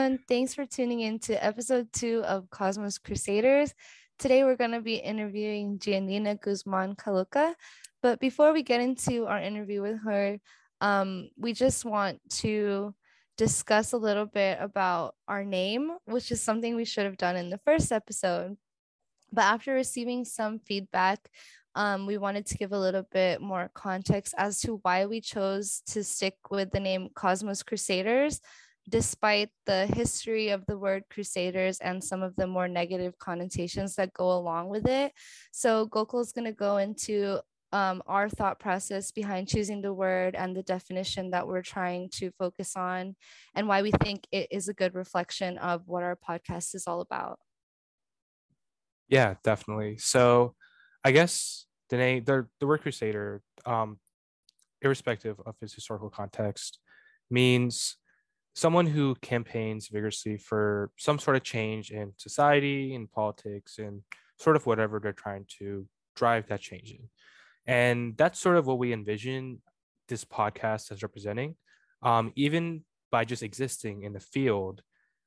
everyone. Thanks for tuning in to episode two of Cosmos Crusaders. Today, we're going to be interviewing Giannina Guzman Caloca. But before we get into our interview with her, um, we just want to discuss a little bit about our name, which is something we should have done in the first episode. But after receiving some feedback, um, we wanted to give a little bit more context as to why we chose to stick with the name Cosmos Crusaders, despite the history of the word Crusaders and some of the more negative connotations that go along with it. So Gokul is going to go into um, our thought process behind choosing the word and the definition that we're trying to focus on, and why we think it is a good reflection of what our podcast is all about. Yeah, definitely. So I guess the the, the word crusader, um, irrespective of its historical context, means someone who campaigns vigorously for some sort of change in society and politics and sort of whatever they're trying to drive that change in. And that's sort of what we envision this podcast as representing. Um, even by just existing in the field,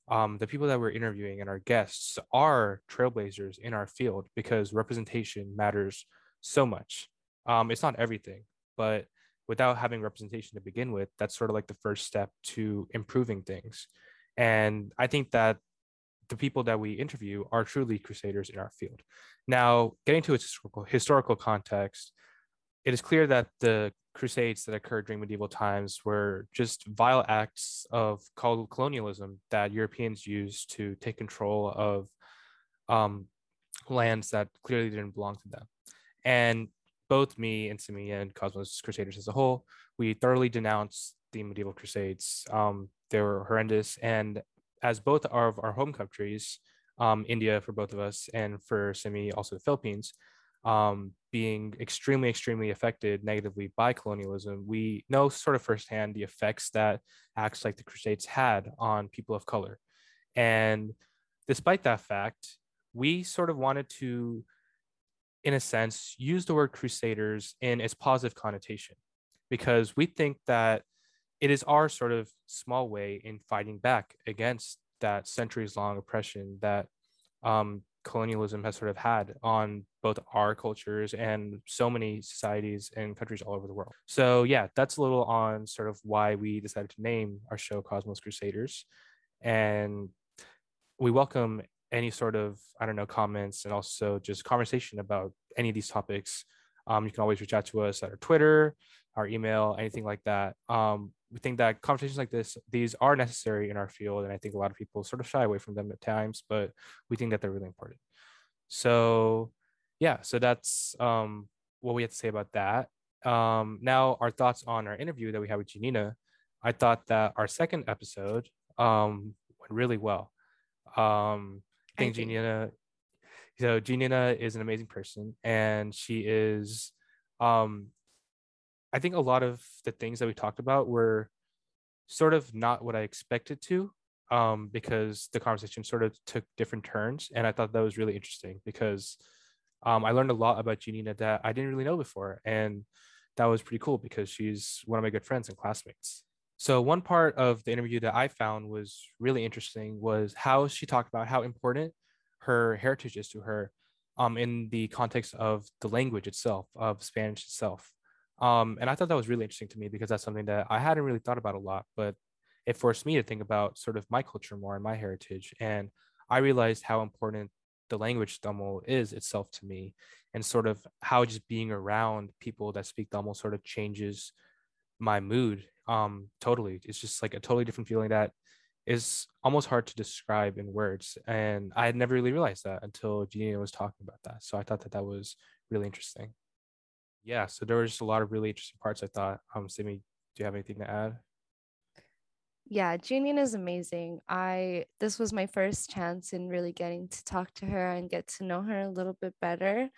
um, the people that we're interviewing and our guests are trailblazers in our field because representation matters so much. Um, it's not everything, but without having representation to begin with, that's sort of like the first step to improving things. And I think that the people that we interview are truly crusaders in our field. Now, getting to its historical, historical context, it is clear that the crusades that occurred during medieval times were just vile acts of colonialism that Europeans used to take control of um, lands that clearly didn't belong to them. And both me and Simi and Cosmos Crusaders as a whole, we thoroughly denounced the medieval crusades. Um, they were horrendous. And as both are of our home countries, um, India for both of us, and for Simi, also the Philippines, um, being extremely, extremely affected negatively by colonialism, we know sort of firsthand the effects that acts like the Crusades had on people of color. And despite that fact, we sort of wanted to, in a sense, use the word Crusaders in its positive connotation because we think that it is our sort of small way in fighting back against that centuries long oppression that um, colonialism has sort of had on both our cultures and so many societies and countries all over the world. So yeah, that's a little on sort of why we decided to name our show Cosmos Crusaders. And we welcome any sort of, I don't know, comments and also just conversation about any of these topics. Um, you can always reach out to us at our Twitter, our email, anything like that. Um, we think that conversations like this, these are necessary in our field. And I think a lot of people sort of shy away from them at times, but we think that they're really important. So yeah, so that's um, what we have to say about that. Um, now our thoughts on our interview that we had with Giannina. I thought that our second episode um, went really well. Um, I think, so Giannina is an amazing person and she is um I think a lot of the things that we talked about were sort of not what I expected to, um, because the conversation sort of took different turns. And I thought that was really interesting because um, I learned a lot about Giannina that I didn't really know before. And that was pretty cool because she's one of my good friends and classmates. So one part of the interview that I found was really interesting was how she talked about how important her heritage is to her um, in the context of the language itself, of Spanish itself. Um, and I thought that was really interesting to me because that's something that I hadn't really thought about a lot, but it forced me to think about sort of my culture more and my heritage. And I realized how important the language Tamil is itself to me and sort of how just being around people that speak Tamil sort of changes my mood um totally it's just like a totally different feeling that is almost hard to describe in words and i had never really realized that until Gina was talking about that so i thought that that was really interesting yeah, so there was just a lot of really interesting parts. I thought. Um, Simi, do you have anything to add? Yeah, Giannina is amazing. I this was my first chance in really getting to talk to her and get to know her a little bit better.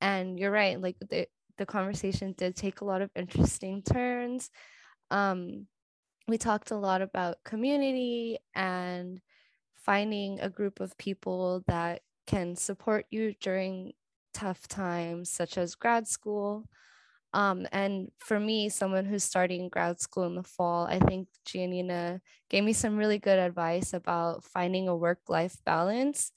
And you're right, like the the conversation did take a lot of interesting turns. Um, we talked a lot about community and finding a group of people that can support you during tough times, such as grad school. Um, and for me, someone who's starting grad school in the fall, I think Giannina gave me some really good advice about finding a work life balance.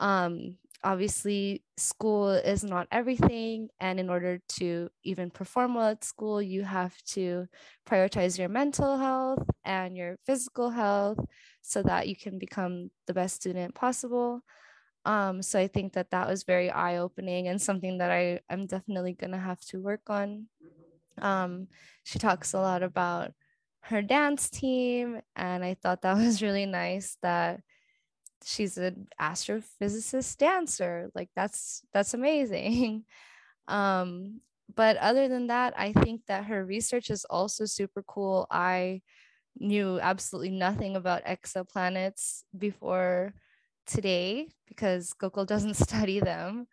Um, obviously, school is not everything. And in order to even perform well at school, you have to prioritize your mental health and your physical health so that you can become the best student possible. Um, so I think that that was very eye opening and something that I am definitely going to have to work on. Um, she talks a lot about her dance team, and I thought that was really nice that she's an astrophysicist dancer. Like that's that's amazing. Um, but other than that, I think that her research is also super cool. I knew absolutely nothing about exoplanets before today because Gokul doesn't study them.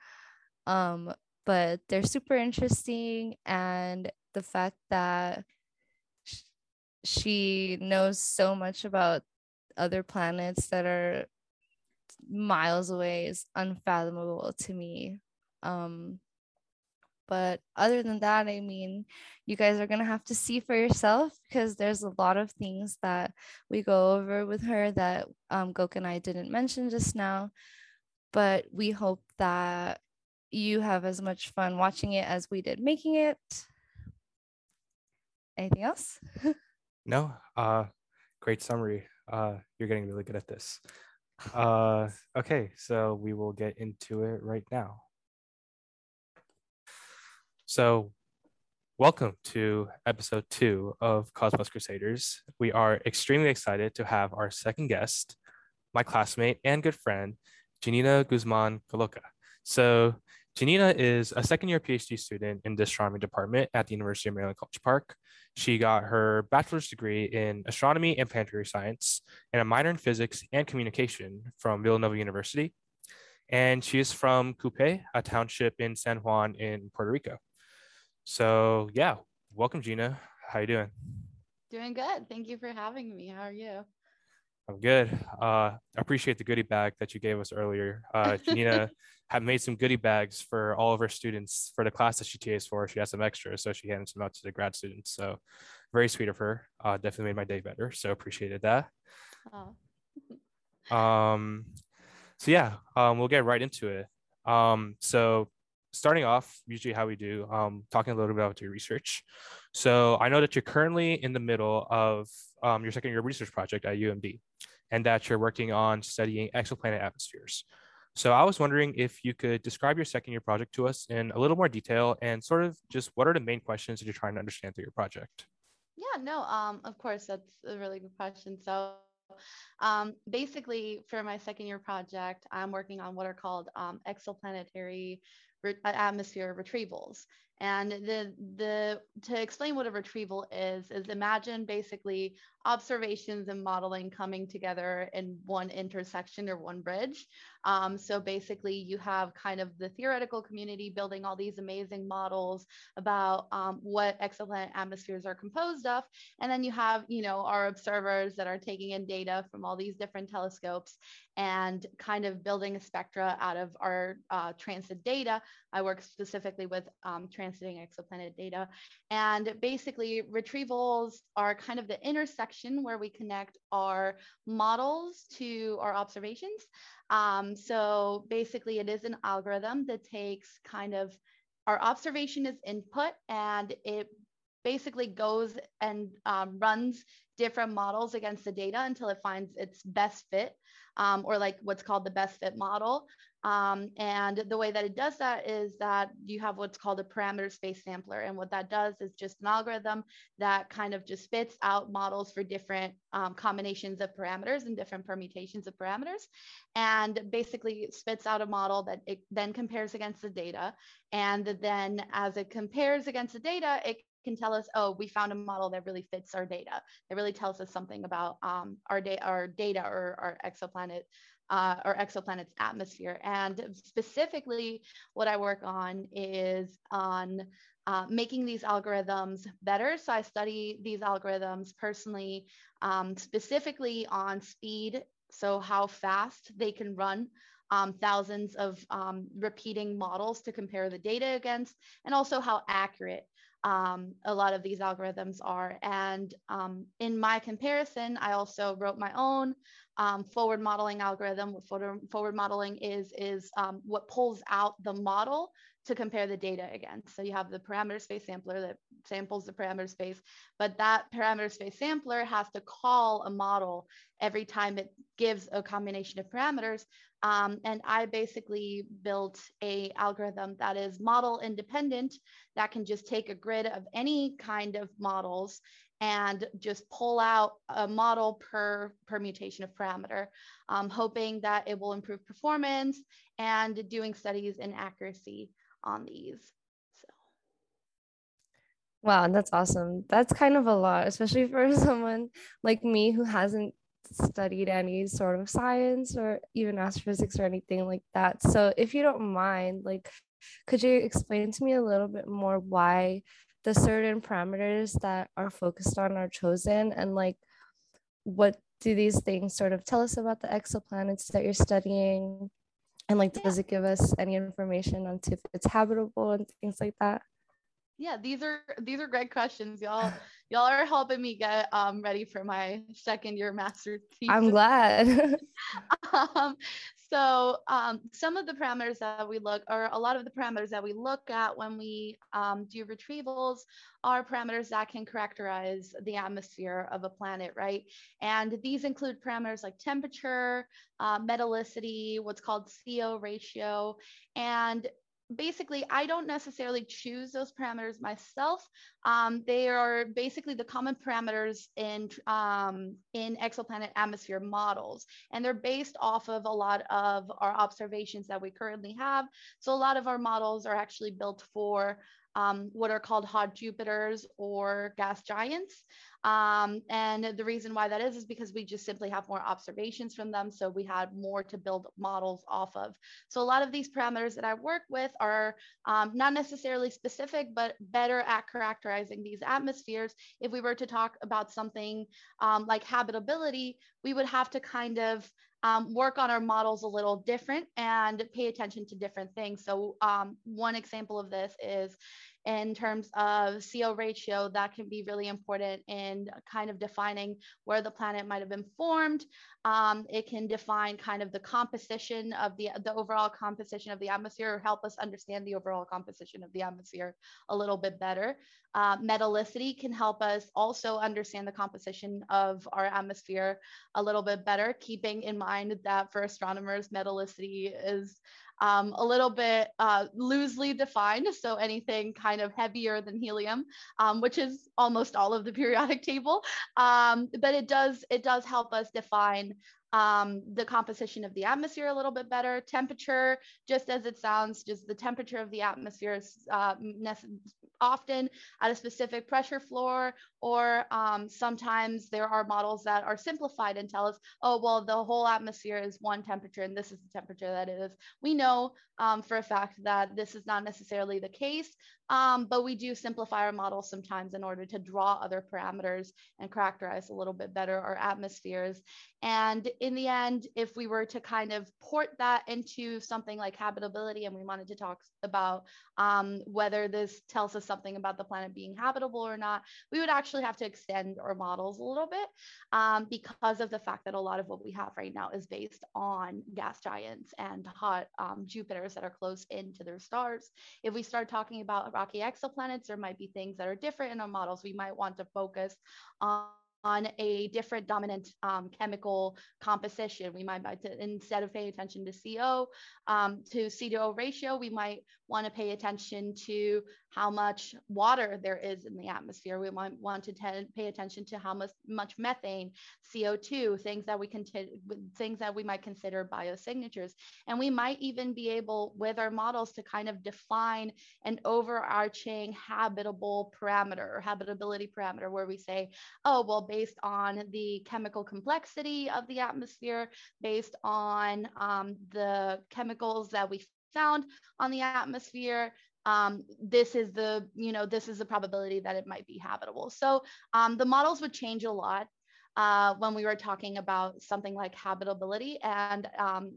Um, but they're super interesting. And the fact that she knows so much about other planets that are miles away is unfathomable to me. Um, but other than that, I mean, you guys are going to have to see for yourself because there's a lot of things that we go over with her that um, Gok and I didn't mention just now. But we hope that you have as much fun watching it as we did making it. Anything else? no, uh, great summary. Uh, you're getting really good at this. Uh, okay, so we will get into it right now. So, welcome to episode two of Cosmos Crusaders. We are extremely excited to have our second guest, my classmate and good friend, Giannina Guzman Caloca. So, Giannina is a second year PhD student in the astronomy department at the University of Maryland College Park. She got her bachelor's degree in astronomy and planetary science and a minor in physics and communication from Villanova University. And she is from Cupey, a township in San Juan in Puerto Rico. So yeah, welcome Gina. How you doing? Doing good. Thank you for having me. How are you? I'm good. Uh, I appreciate the goodie bag that you gave us earlier. Uh, Giannina had made some goodie bags for all of her students for the class that she TAs for. She has some extra, so she handed some out to the grad students. So very sweet of her. Uh, definitely made my day better. So appreciated that. Oh. um, so yeah, um, we'll get right into it. Um, so starting off, usually how we do, um, talking a little bit about your research. So I know that you're currently in the middle of um, your second year research project at UMD and that you're working on studying exoplanet atmospheres. So I was wondering if you could describe your second year project to us in a little more detail and sort of just what are the main questions that you're trying to understand through your project? Yeah, no, um, of course, that's a really good question. So um, basically, for my second year project, I'm working on what are called um, exoplanetary re- atmosphere retrievals. And the the to explain what a retrieval is is imagine basically observations and modeling coming together in one intersection or one bridge. Um, so basically, you have kind of the theoretical community building all these amazing models about um, what exoplanet atmospheres are composed of, and then you have you know our observers that are taking in data from all these different telescopes and kind of building a spectra out of our uh, transit data. I work specifically with um, transiting exoplanet data, and basically retrievals are kind of the intersection where we connect our models to our observations. Um, so basically it is an algorithm that takes kind of our observation is input and it basically goes and um, runs different models against the data until it finds its best fit um, or like what's called the best fit model. Um, and the way that it does that is that you have what's called a parameter space sampler. And what that does is just an algorithm that kind of just spits out models for different um, combinations of parameters and different permutations of parameters. And basically spits out a model that it then compares against the data. And then as it compares against the data, it can tell us, oh, we found a model that really fits our data. It really tells us something about um, our, da- our data or our exoplanet uh, or exoplanet's atmosphere. And specifically, what I work on is on uh, making these algorithms better. So I study these algorithms personally, um, specifically on speed. So how fast they can run um, thousands of um, repeating models to compare the data against, and also how accurate um, a lot of these algorithms are. And um, in my comparison, I also wrote my own um, forward modeling algorithm. What forward, forward modeling is, is um, what pulls out the model to compare the data against. So you have the parameter space sampler that samples the parameter space, but that parameter space sampler has to call a model every time it gives a combination of parameters. Um, and I basically built a algorithm that is model independent that can just take a grid of any kind of models and just pull out a model per permutation of parameter, um, hoping that it will improve performance and doing studies in accuracy on these. So. Wow, that's awesome. That's kind of a lot, especially for someone like me who hasn't studied any sort of science or even astrophysics or anything like that. So, if you don't mind, like, could you explain to me a little bit more why the certain parameters that are focused on are chosen and like what do these things sort of tell us about the exoplanets that you're studying and like, does it give us any information on if it's habitable and things like that? Yeah, these are these are great questions, y'all. y'all are helping me get um, ready for my second year master's thesis. I'm glad. um, so um, some of the parameters that we look, or a lot of the parameters that we look at when we um, do retrievals are parameters that can characterize the atmosphere of a planet, right? And these include parameters like temperature, uh, metallicity, what's called CO ratio, and basically, I don't necessarily choose those parameters myself. Um, they are basically the common parameters in, um, in exoplanet atmosphere models, and they're based off of a lot of our observations that we currently have. So a lot of our models are actually built for um, what are called hot Jupiters or gas giants. Um, and the reason why that is is because we just simply have more observations from them. So we had more to build models off of. So a lot of these parameters that I work with are um, not necessarily specific, but better at characterizing these atmospheres. If we were to talk about something um, like habitability, we would have to kind of um, work on our models a little different and pay attention to different things. So um, one example of this is in terms of CO ratio, that can be really important in kind of defining where the planet might have been formed. Um, it can define kind of the composition of the, the overall composition of the atmosphere or help us understand the overall composition of the atmosphere a little bit better. Uh, metallicity can help us also understand the composition of our atmosphere a little bit better, keeping in mind that for astronomers, metallicity is um, a little bit uh, loosely defined. So anything kind of heavier than helium, um, which is almost all of the periodic table. Um, but it does it does help us define um, the composition of the atmosphere a little bit better. Temperature, just as it sounds, just the temperature of the atmosphere is uh, often at a specific pressure floor, or um, sometimes there are models that are simplified and tell us, oh, well, the whole atmosphere is one temperature and this is the temperature that it is. We know um, for a fact that this is not necessarily the case, um, but we do simplify our models sometimes in order to draw other parameters and characterize a little bit better our atmospheres. And in the end, if we were to kind of port that into something like habitability and we wanted to talk about um, whether this tells us something about the planet being habitable or not, we would actually have to extend our models a little bit um, because of the fact that a lot of what we have right now is based on gas giants and hot um, Jupiters that are close into their stars. If we start talking about rocky exoplanets, there might be things that are different in our models. We might want to focus on on a different dominant um, chemical composition. We might, to, instead of paying attention to CO um, to C to O ratio, we might want to pay attention to how much water there is in the atmosphere. We might want to pay attention to how much, much methane, CO2, things that we can things that we might consider biosignatures. And we might even be able, with our models, to kind of define an overarching habitable parameter or habitability parameter where we say, oh, well, based on the chemical complexity of the atmosphere, based on um, the chemicals that we found on the atmosphere, um, this is the, you know, this is the probability that it might be habitable. So um, the models would change a lot. uh, when we were talking about something like habitability. And um,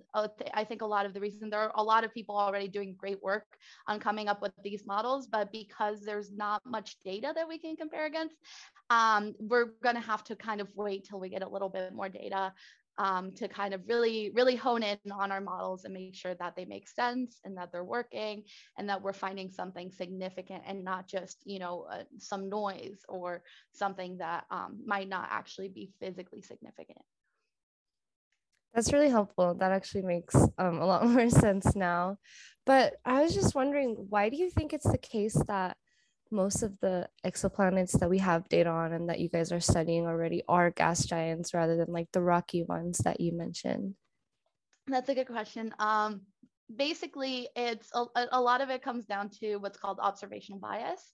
I think a lot of the reason there are a lot of people already doing great work on coming up with these models, but because there's not much data that we can compare against, um, we're going to have to kind of wait till we get a little bit more data um, to kind of really, really hone in on our models and make sure that they make sense and that they're working and that we're finding something significant and not just, you know, uh, some noise or something that um, might not actually be physically significant. That's really helpful. That actually makes um, a lot more sense now. But I was just wondering, why do you think it's the case that most of the exoplanets that we have data on and that you guys are studying already are gas giants rather than like the rocky ones that you mentioned? That's a good question. Um, basically, it's a, a, lot of it comes down to what's called observational bias.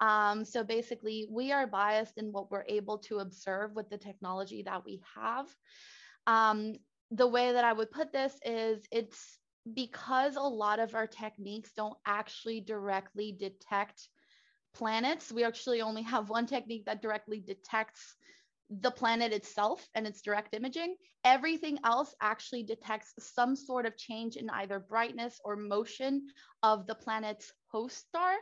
Um, so basically, we are biased in what we're able to observe with the technology that we have. Um, the way that I would put this is it's because a lot of our techniques don't actually directly detect planets. We actually only have one technique that directly detects the planet itself and its direct imaging. Everything else actually detects some sort of change in either brightness or motion of the planet's host star.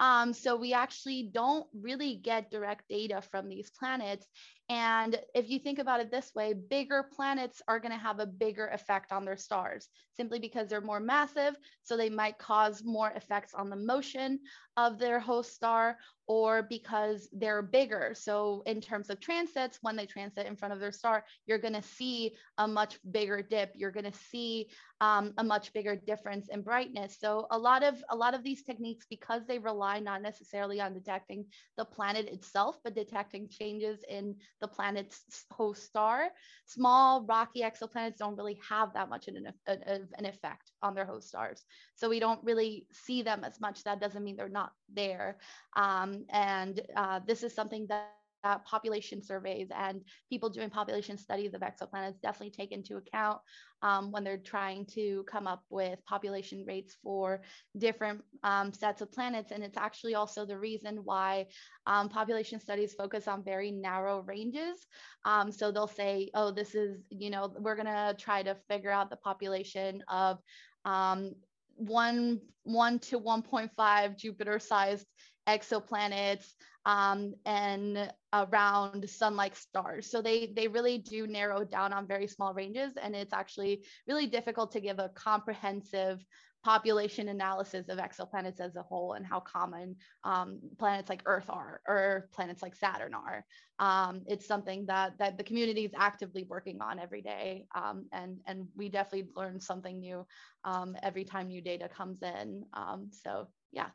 Um, so we actually don't really get direct data from these planets. And if you think about it this way, bigger planets are going to have a bigger effect on their stars simply because they're more massive. So they might cause more effects on the motion of their host star or because they're bigger. So in terms of transits, when they transit in front of their star, you're going to see a much bigger dip. You're going to see um, a much bigger difference in brightness. So a lot of a lot of these techniques, because they rely not necessarily on detecting the planet itself, but detecting changes in the planet's host star, small rocky exoplanets don't really have that much of an, effect on their host stars. So we don't really see them as much. That doesn't mean they're not there. Um, and uh, this is something that that population surveys and people doing population studies of exoplanets definitely take into account um, when they're trying to come up with population rates for different um, sets of planets. And it's actually also the reason why um, population studies focus on very narrow ranges. Um, so they'll say, oh, this is, you know, we're going to try to figure out the population of um, one one to 1.5 Jupiter sized exoplanets um, and around sun-like stars. So they they really do narrow down on very small ranges, and it's actually really difficult to give a comprehensive population analysis of exoplanets as a whole and how common um, planets like Earth are or planets like Saturn are. Um, it's something that that the community is actively working on every day, um, and and we definitely learn something new um, every time new data comes in. Um, so yeah.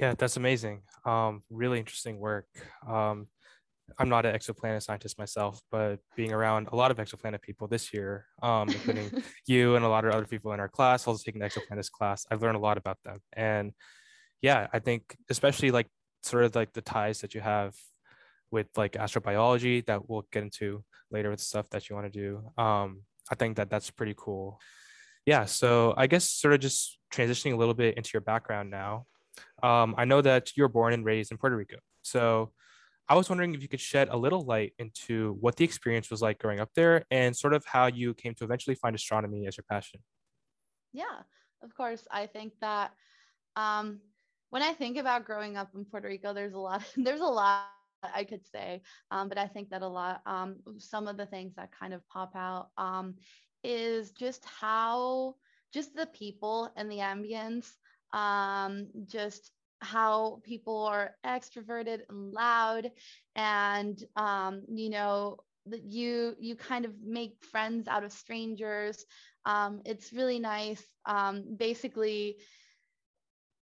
Yeah, that's amazing. Um, really interesting work. Um, I'm not an exoplanet scientist myself, but being around a lot of exoplanet people this year, um, including you and a lot of other people in our class, also taking the exoplanets class, I've learned a lot about them. And yeah, I think especially like sort of like the ties that you have with like astrobiology that we'll get into later with stuff that you want to do. Um, I think that that's pretty cool. Yeah, so I guess sort of just transitioning a little bit into your background now. Um, I know that you were born and raised in Puerto Rico. So I was wondering if you could shed a little light into what the experience was like growing up there and sort of how you came to eventually find astronomy as your passion. Yeah, of course. I think that um, when I think about growing up in Puerto Rico, there's a lot, there's a lot I could say, um, but I think that a lot, um, some of the things that kind of pop out um, is just how, just the people and the ambience um, just how people are extroverted and loud and um, you know that you you kind of make friends out of strangers. Um, it's really nice. Um, basically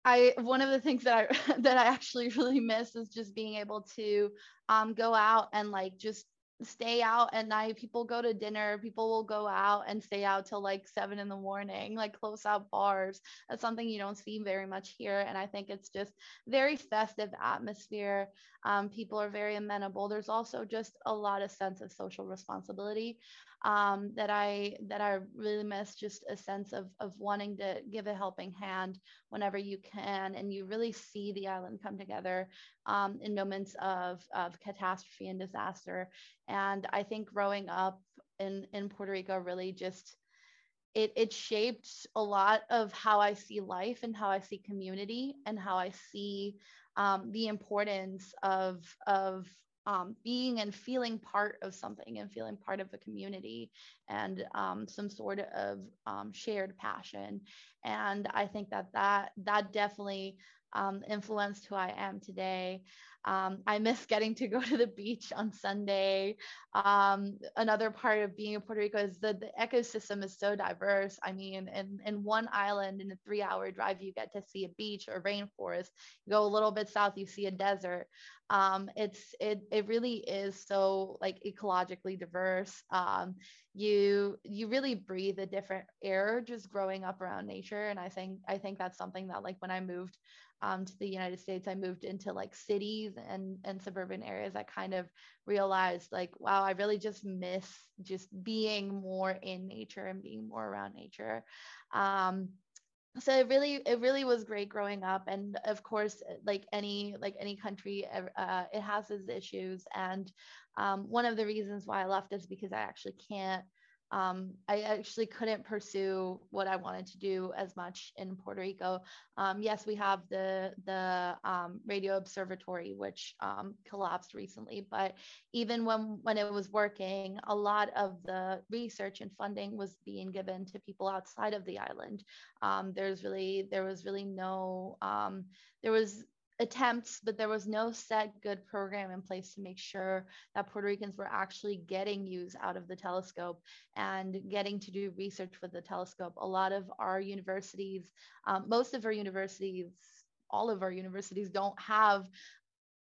I one of the things that I that I actually really miss is just being able to um, go out and like just stay out at night. People go to dinner. People will go out and stay out till like seven in the morning, like close out bars. That's something you don't see very much here. And I think it's just very festive atmosphere. Um, people are very amenable. There's also just a lot of sense of social responsibility um, that I that I really miss. Just a sense of of wanting to give a helping hand whenever you can, and you really see the island come together um, in moments of, of catastrophe and disaster. And I think growing up in, in Puerto Rico really just it, it shaped a lot of how I see life and how I see community and how I see um, the importance of of um, being and feeling part of something and feeling part of a community and um, some sort of um, shared passion. And I think that that that definitely um, influenced who I am today. Um, I miss getting to go to the beach on Sunday. Um, another part of being in Puerto Rico is that the ecosystem is so diverse. I mean, in, in one island, in a three hour drive, you get to see a beach or rainforest. You go a little bit south, you see a desert. Um, it's it it really is so like ecologically diverse. Um, you you really breathe a different air just growing up around nature, and I think I think that's something that like when I moved um, to the United States, I moved into like cities and, and suburban areas. I kind of realized like, wow, I really just miss just being more in nature and being more around nature. Um, so it really it really was great growing up and of course like any like any country uh, it has its issues and um, one of the reasons why i left is because i actually can't um, I actually couldn't pursue what I wanted to do as much in Puerto Rico. Um, yes, we have the the um, radio observatory, which um, collapsed recently, but even when when it was working, a lot of the research and funding was being given to people outside of the island. Um, there's really there was really no um, there was attempts, but there was no set good program in place to make sure that Puerto Ricans were actually getting use out of the telescope and getting to do research with the telescope. A lot of our universities, um, most of our universities, all of our universities don't have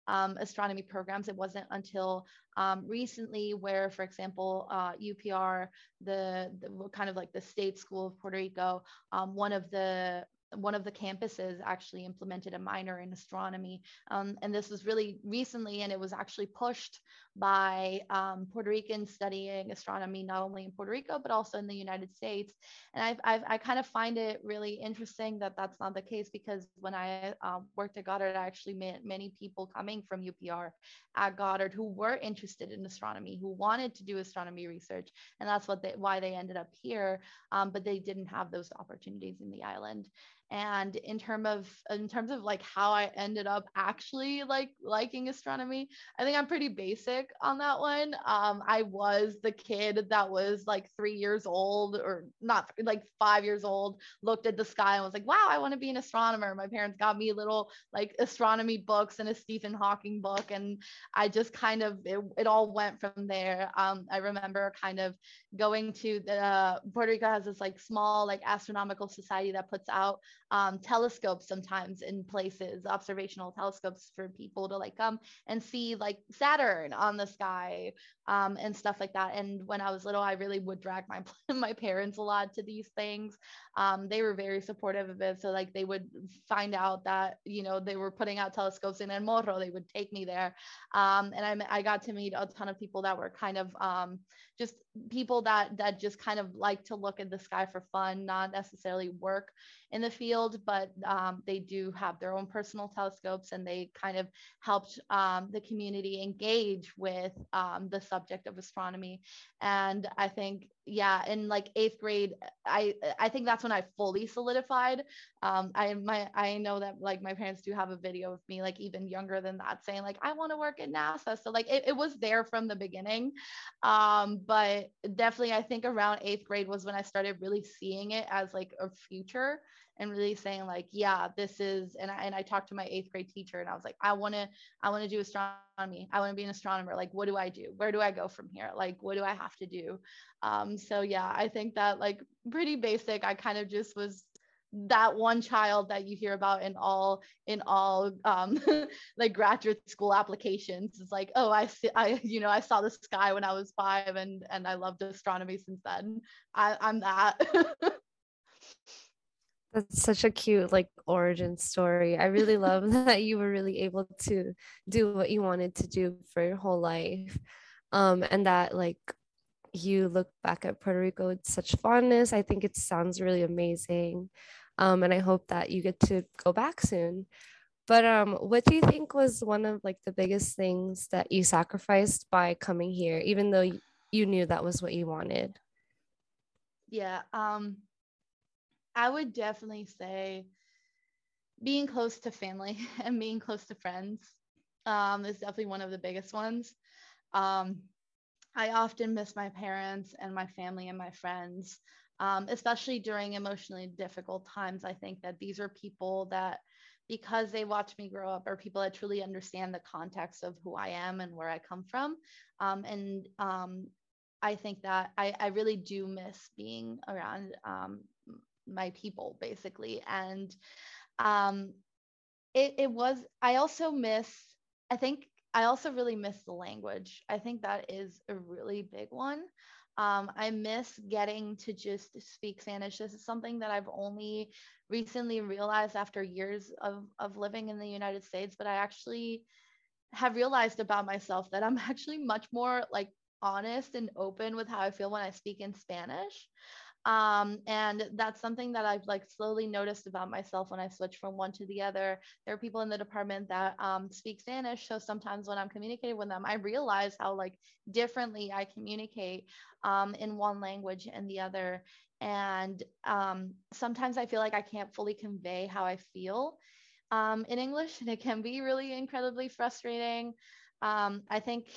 um, astronomy programs. It wasn't until um, recently where, for example, uh, UPR, the, the, kind of like the state school of Puerto Rico, um, one of the one of the campuses actually implemented a minor in astronomy. Um, and this was really recently, and it was actually pushed by um, Puerto Ricans studying astronomy, not only in Puerto Rico, but also in the United States. And I've, I've i kind of find it really interesting that that's not the case because when I um, worked at Goddard, I actually met many people coming from UPR at Goddard who were interested in astronomy, who wanted to do astronomy research. And that's what they, why they ended up here, um, but they didn't have those opportunities in the island and in terms of in terms of like how i ended up actually like liking astronomy i think i'm pretty basic on that one. Um i was the kid that was like three years old or not like five years old looked at the sky and was like wow i want to be an astronomer. My parents got me little like astronomy books and a stephen hawking book and i just kind of it, it all went from there. Um i remember kind of going to the uh, puerto rico has this like small like astronomical society that puts out um, telescopes sometimes in places, observational telescopes for people to like come and see like Saturn on the sky um, and stuff like that. And when I was little, I really would drag my my parents a lot to these things. Um, they were very supportive of it. So like they would find out that you know they were putting out telescopes in El Morro, they would take me there, um, and I I got to meet a ton of people that were kind of um, just people that that just kind of like to look at the sky for fun, not necessarily work in the field, but um, they do have their own personal telescopes and they kind of helped um, the community engage with the subject of astronomy. And I think, yeah, in like eighth grade, I I think that's when I fully solidified. Um, I my I know that like my parents do have a video of me like even younger than that saying like I want to work at NASA. So like it, it was there from the beginning. Um, but definitely I think around eighth grade was when I started really seeing it as like a future and really saying like yeah this is and I, and I talked to my eighth grade teacher and I was like I want to I want to do astronomy. I want to be an astronomer. Like what do I do? Where do I go from here? Like what do I have to do? Um so yeah I think that like pretty basic. I kind of just was that one child that you hear about in all in all um like graduate school applications. Is like oh i see i you know i saw the sky when i was five and and i loved astronomy since then. I, i'm that That's such a cute like origin story. I really love that you were really able to do what you wanted to do for your whole life. Um, and that like you look back at Puerto Rico with such fondness. I think it sounds really amazing. Um, and I hope that you get to go back soon. But um, what do you think was one of like the biggest things that you sacrificed by coming here, even though you knew that was what you wanted? Yeah, um, I would definitely say being close to family and being close to friends um, is definitely one of the biggest ones. Um, I often miss my parents and my family and my friends, um, especially during emotionally difficult times. I think that these are people that, because they watch me grow up, are people that truly understand the context of who I am and where I come from. Um, and um, I think that I, I, really do miss being around um, my people, basically. And um, it, it was, I also miss, I think I also really miss the language. I think that is a really big one. Um, I miss getting to just speak Spanish. This is something that I've only recently realized after years of, of living in the United States, but I actually have realized about myself that I'm actually much more like honest and open with how I feel when I speak in Spanish um, and that's something that I've like slowly noticed about myself when I switch from one to the other. There are people in the department that um, speak Spanish, so sometimes when I'm communicating with them, I realize how like differently I communicate um, in one language and the other. And um, sometimes I feel like I can't fully convey how I feel um, in English, and it can be really incredibly frustrating. Um, I think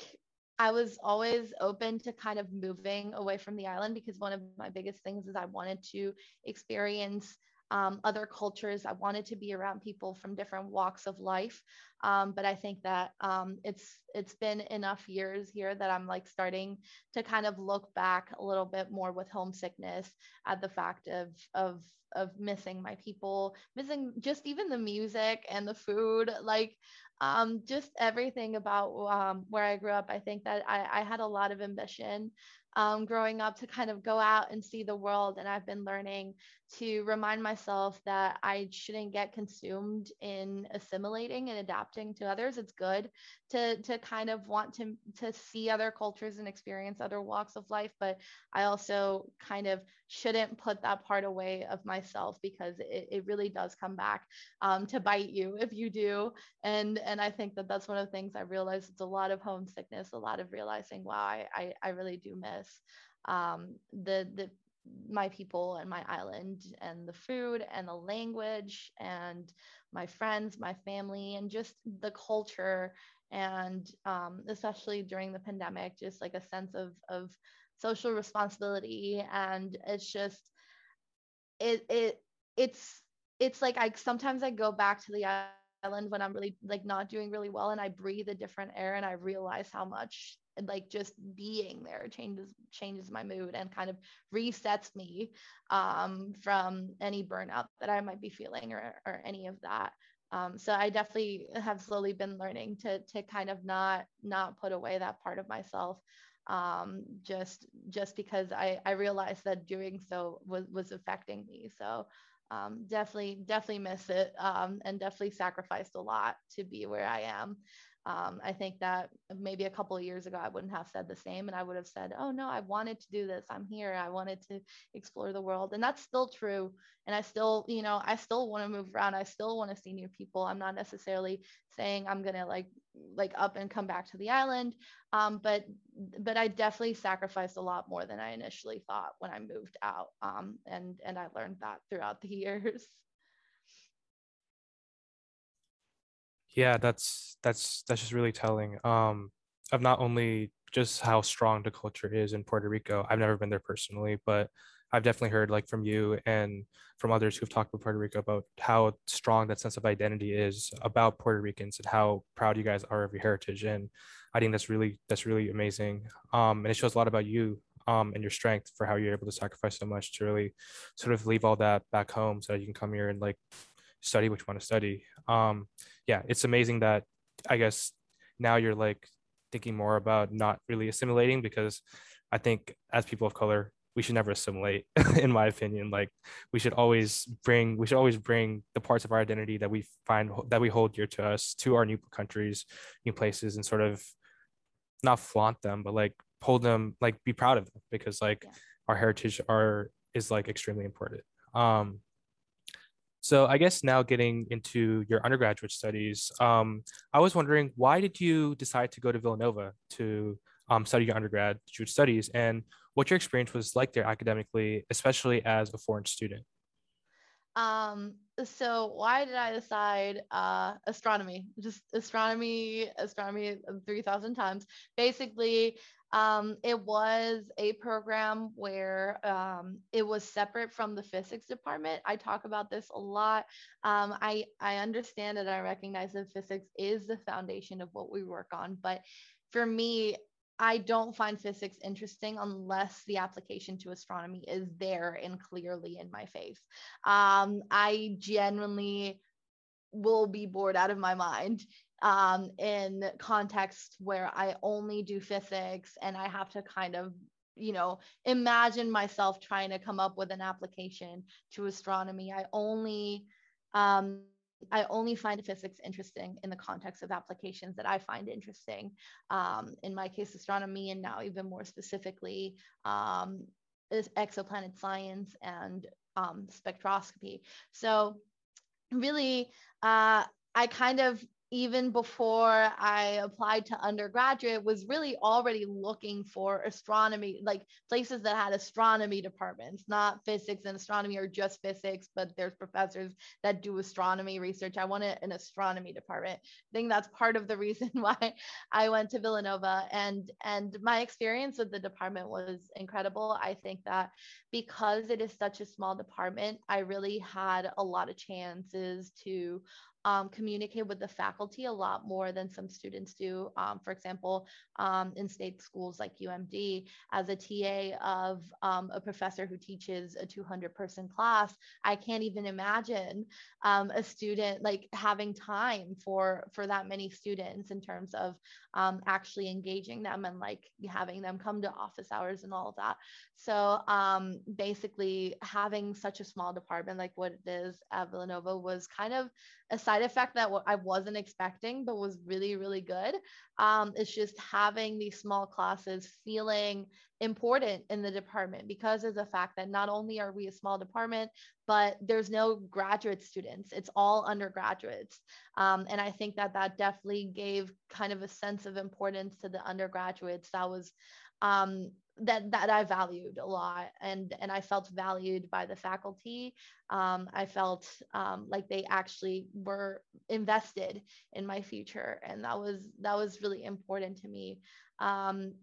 I was always open to kind of moving away from the island because one of my biggest things is I wanted to experience um, other cultures. I wanted to be around people from different walks of life. Um, but I think that um, it's it's been enough years here that I'm like starting to kind of look back a little bit more with homesickness at the fact of of of missing my people, missing just even the music and the food. Like um, just everything about um, where I grew up. I think that I, I had a lot of ambition um, growing up to kind of go out and see the world. And I've been learning to remind myself that I shouldn't get consumed in assimilating and adapting to others. It's good to to kind of want to to see other cultures and experience other walks of life, but I also kind of shouldn't put that part away of myself because it, it really does come back um, to bite you if you do. And and I think that that's one of the things I realized. It's a lot of homesickness, a lot of realizing, wow, I I, I really do miss um, the the my people and my island and the food and the language and my friends, my family, and just the culture. And um, especially during the pandemic, just like a sense of, of social responsibility. And it's just, it, it, it's, it's like I sometimes I go back to the island when I'm really like not doing really well and I breathe a different air and I realize how much like just being there changes changes my mood and kind of resets me um, from any burnout that I might be feeling or, or any of that. Um, so I definitely have slowly been learning to to kind of not not put away that part of myself um, just just because I I realized that doing so was was affecting me. So um, definitely definitely miss it um, and definitely sacrificed a lot to be where I am. Um, I think that maybe a couple of years ago, I wouldn't have said the same. And I would have said, oh, no, I wanted to do this. I'm here. I wanted to explore the world. And that's still true. And I still, you know, I still want to move around. I still want to see new people. I'm not necessarily saying I'm going to like, like up and come back to the island. Um, but, but I definitely sacrificed a lot more than I initially thought when I moved out. Um, and, and I learned that throughout the years. Yeah that's that's that's just really telling um of not only just how strong the culture is in puerto rico i've never been there personally but i've definitely heard like from you and from others who've talked about puerto rico about how strong that sense of identity is about puerto ricans and how proud you guys are of your heritage and i think that's really that's really amazing um and it shows a lot about you um, and your strength for how you're able to sacrifice so much to really sort of leave all that back home so that you can come here and like study what you want to study. Um, yeah, it's amazing that I guess now you're like thinking more about not really assimilating because I think as people of color, we should never assimilate, in my opinion. Like we should always bring we should always bring the parts of our identity that we find that we hold dear to us to our new countries, new places, and sort of not flaunt them, but like hold them, like be proud of them because like yeah. our heritage are is like extremely important. Um So I guess now getting into your undergraduate studies, um, I was wondering why did you decide to go to Villanova to um, study your undergraduate studies and what your experience was like there academically, especially as a foreign student? Um, so why did I decide uh, astronomy? Just astronomy, astronomy 3,000 times. Basically, um, it was a program where um, it was separate from the physics department. I talk about this a lot. Um, I, I understand and I recognize that physics is the foundation of what we work on. But for me, I don't find physics interesting unless the application to astronomy is there and clearly in my face. Um, I genuinely will be bored out of my mind um, in context where I only do physics and I have to kind of you know imagine myself trying to come up with an application to astronomy i only um, I only find physics interesting in the context of applications that I find interesting. Um, in my case, astronomy, and now even more specifically, um, is exoplanet science and um, spectroscopy. So, really, uh, I kind of even before I applied to undergraduate, was really already looking for astronomy, like places that had astronomy departments, not physics and astronomy or just physics, but there's professors that do astronomy research. I wanted an astronomy department. I think that's part of the reason why I went to Villanova. And and my experience with the department was incredible. I think that because it is such a small department, I really had a lot of chances to um, communicate with the faculty a lot more than some students do. Um, for example, um, in state schools like UMD, as a TA of um, a professor who teaches a 200 person class, I can't even imagine um, a student like having time for for that many students in terms of um, actually engaging them and like having them come to office hours and all of that. So basically, having such a small department like what it is at Villanova was kind of a side effect that I wasn't expecting, but was really, really good. Um, it's just having these small classes feeling important in the department because of the fact that not only are we a small department, but there's no graduate students. It's all undergraduates. Um, and I think that that definitely gave kind of a sense of importance to the undergraduates that was um, that that I valued a lot and and I felt valued by the faculty. Um, I felt um, like they actually were invested in my future and that was that was really important to me. Um,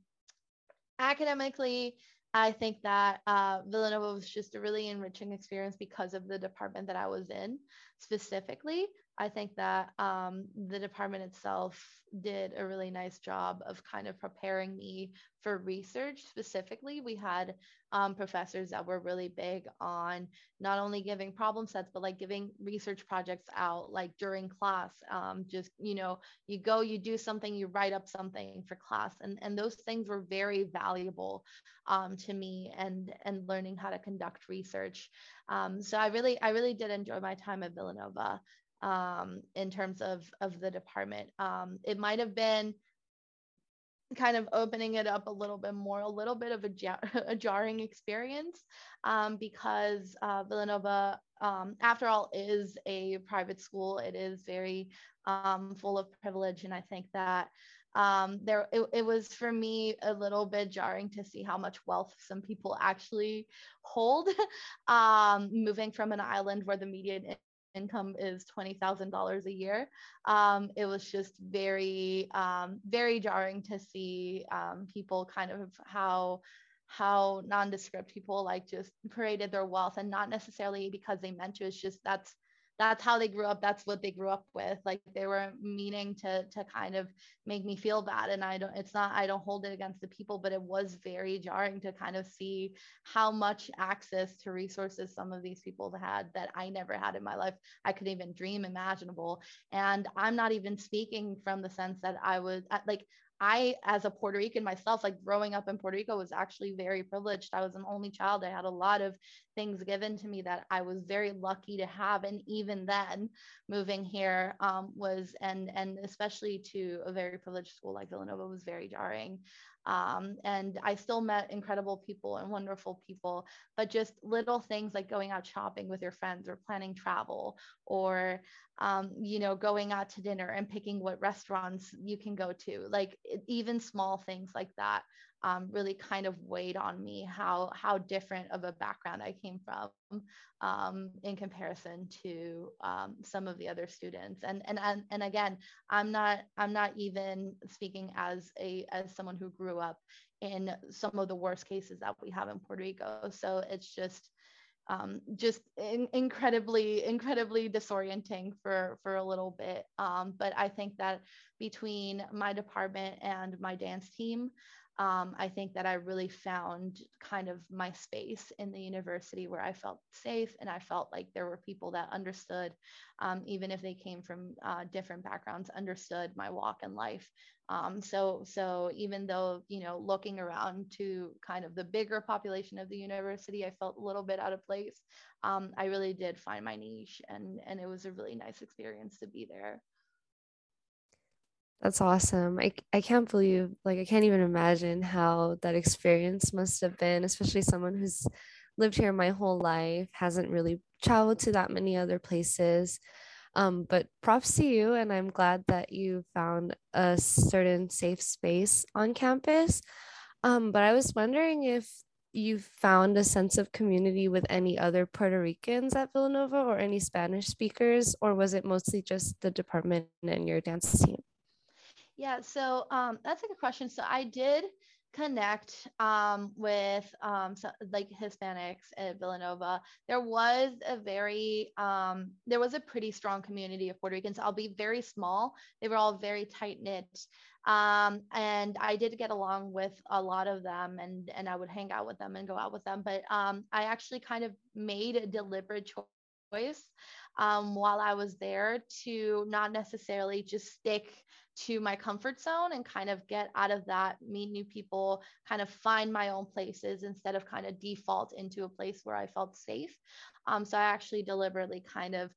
academically, I think that uh, Villanova was just a really enriching experience because of the department that I was in specifically. I think that um, the department itself did a really nice job of kind of preparing me for research specifically. We had um, professors that were really big on not only giving problem sets, but like giving research projects out like during class. Um, just, you know, you go, you do something, you write up something for class. And, and those things were very valuable um, to me and, and learning how to conduct research. Um, so I really, I really did enjoy my time at Villanova um, in terms of of the department. Um, it might have been kind of opening it up a little bit more, a little bit of a, jar- a jarring experience um, because uh, Villanova, um, after all, is a private school. It is very um, full of privilege, and I think that um, there it, it, was for me a little bit jarring to see how much wealth some people actually hold um, moving from an island where the median income is $20,000 a year. Um, it was just very, um, very jarring to see um, people kind of how how nondescript people like just paraded their wealth and not necessarily because they meant to. It's just that's that's how they grew up that's what they grew up with like they were meaning to to kind of make me feel bad and i don't it's not i don't hold it against the people but it was very jarring to kind of see how much access to resources some of these people had that i never had in my life i couldn't even dream imaginable and i'm not even speaking from the sense that i was like I, as a Puerto Rican myself, like growing up in Puerto Rico was actually very privileged. I was an only child. I had a lot of things given to me that I was very lucky to have. And even then, moving here um, was, and and especially to a very privileged school like Villanova was very jarring. Um, and I still met incredible people and wonderful people, but just little things like going out shopping with your friends or planning travel or, um, you know, going out to dinner and picking what restaurants you can go to, like even small things like that um, really kind of weighed on me how how different of a background I came from um, in comparison to um, some of the other students. And, and and and again, I'm not I'm not even speaking as a as someone who grew up in some of the worst cases that we have in Puerto Rico. So it's just um, just in, incredibly incredibly disorienting for for a little bit um, but i think that between my department and my dance team um, I think that I really found kind of my space in the university where I felt safe and I felt like there were people that understood, um, even if they came from uh, different backgrounds, understood my walk in life. Um, so, so even though you know, looking around to kind of the bigger population of the university, I felt a little bit out of place. Um, I really did find my niche, and and it was a really nice experience to be there. That's awesome. I, I can't believe, like, I can't even imagine how that experience must have been, especially someone who's lived here my whole life, hasn't really traveled to that many other places. Um, but props to you. And I'm glad that you found a certain safe space on campus. Um, but I was wondering if you found a sense of community with any other Puerto Ricans at Villanova or any Spanish speakers, or was it mostly just the department and your dance team? Yeah, so um, that's a good question. So I did connect um, with um, so, like Hispanics at Villanova. There was a very, um, there was a pretty strong community of Puerto Ricans. I'll be very small. They were all very tight knit. Um, and I did get along with a lot of them and, and I would hang out with them and go out with them. But um, I actually kind of made a deliberate choice um, while I was there to not necessarily just stick to my comfort zone and kind of get out of that, meet new people, kind of find my own places instead of kind of default into a place where I felt safe. Um, so I actually deliberately kind of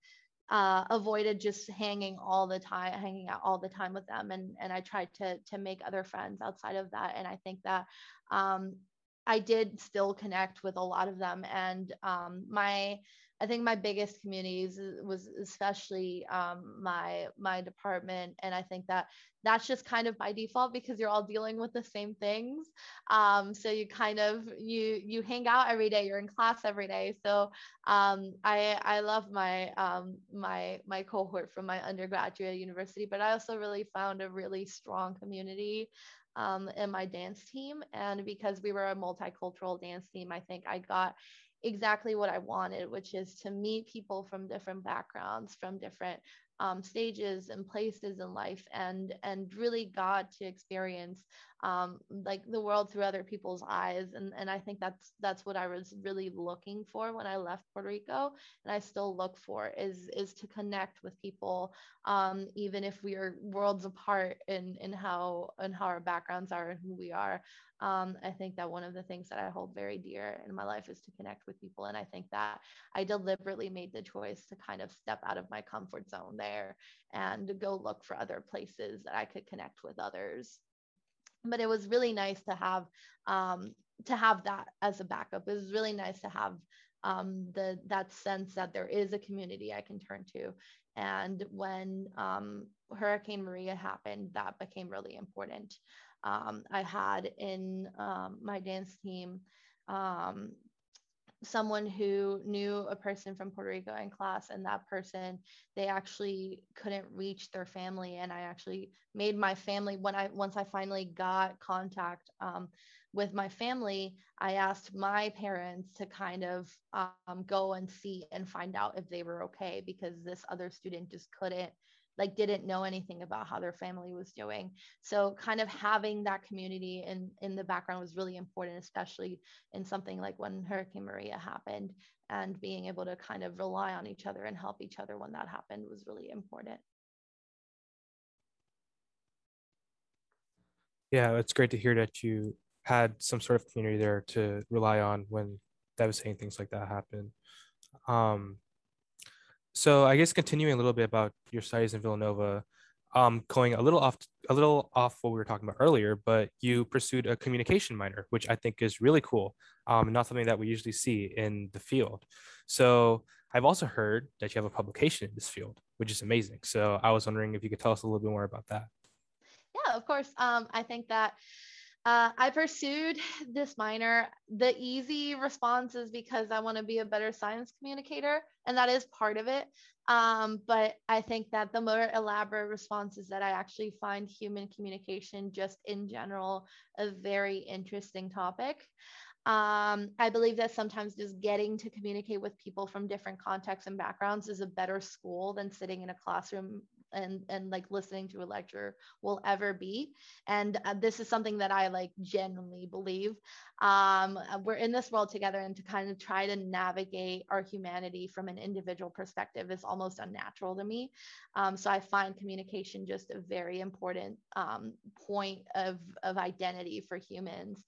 uh, avoided just hanging all the time, hanging out all the time with them, and and I tried to to make other friends outside of that. And I think that um, I did still connect with a lot of them, and um, my I think my biggest communities was especially um, my my department, and I think that that's just kind of by default because you're all dealing with the same things. Um, so you kind of you you hang out every day, you're in class every day. So um, I I love my um, my my cohort from my undergraduate university, but I also really found a really strong community um, in my dance team. And because we were a multicultural dance team, I think I got exactly what I wanted, which is to meet people from different backgrounds, from different um, stages and places in life, and and really got to experience um, like the world through other people's eyes. And, and I think that's that's what I was really looking for when I left Puerto Rico. And I still look for is is to connect with people, um, even if we are worlds apart in in how and how our backgrounds are and who we are. Um, I think that one of the things that I hold very dear in my life is to connect with people. And I think that I deliberately made the choice to kind of step out of my comfort zone there and go look for other places that I could connect with others but it was really nice to have um, to have that as a backup. It was really nice to have um, the that sense that there is a community I can turn to. And when um, Hurricane Maria happened, that became really important. Um, I had in um, my dance team um, someone who knew a person from Puerto Rico in class, and that person they actually couldn't reach their family, and I actually made my family when I once I finally got contact um, with my family, I asked my parents to kind of um, go and see and find out if they were okay because this other student just couldn't like didn't know anything about how their family was doing. So kind of having that community in in the background was really important especially in something like when hurricane maria happened and being able to kind of rely on each other and help each other when that happened was really important. Yeah it's great to hear that you had some sort of community there to rely on when devastating things like that happen um, so I guess continuing a little bit about your studies in Villanova, um, going a little off a little off what we were talking about earlier, but you pursued a communication minor, which I think is really cool. Um, not something that we usually see in the field. So I've also heard that you have a publication in this field, which is amazing. So I was wondering if you could tell us a little bit more about that. Yeah, of course. Um, I think that uh, I pursued this minor. The easy response is because I want to be a better science communicator, and that is part of it. Um, but I think that the more elaborate response is that I actually find human communication just in general a very interesting topic. Um, I believe that sometimes just getting to communicate with people from different contexts and backgrounds is a better school than sitting in a classroom and and like listening to a lecture will ever be. And uh, this is something that i like genuinely believe. Um, uh, we're in this world together and to kind of try to navigate our humanity from an individual perspective is almost unnatural to me. Um, so i find communication just a very important um, point of of identity for humans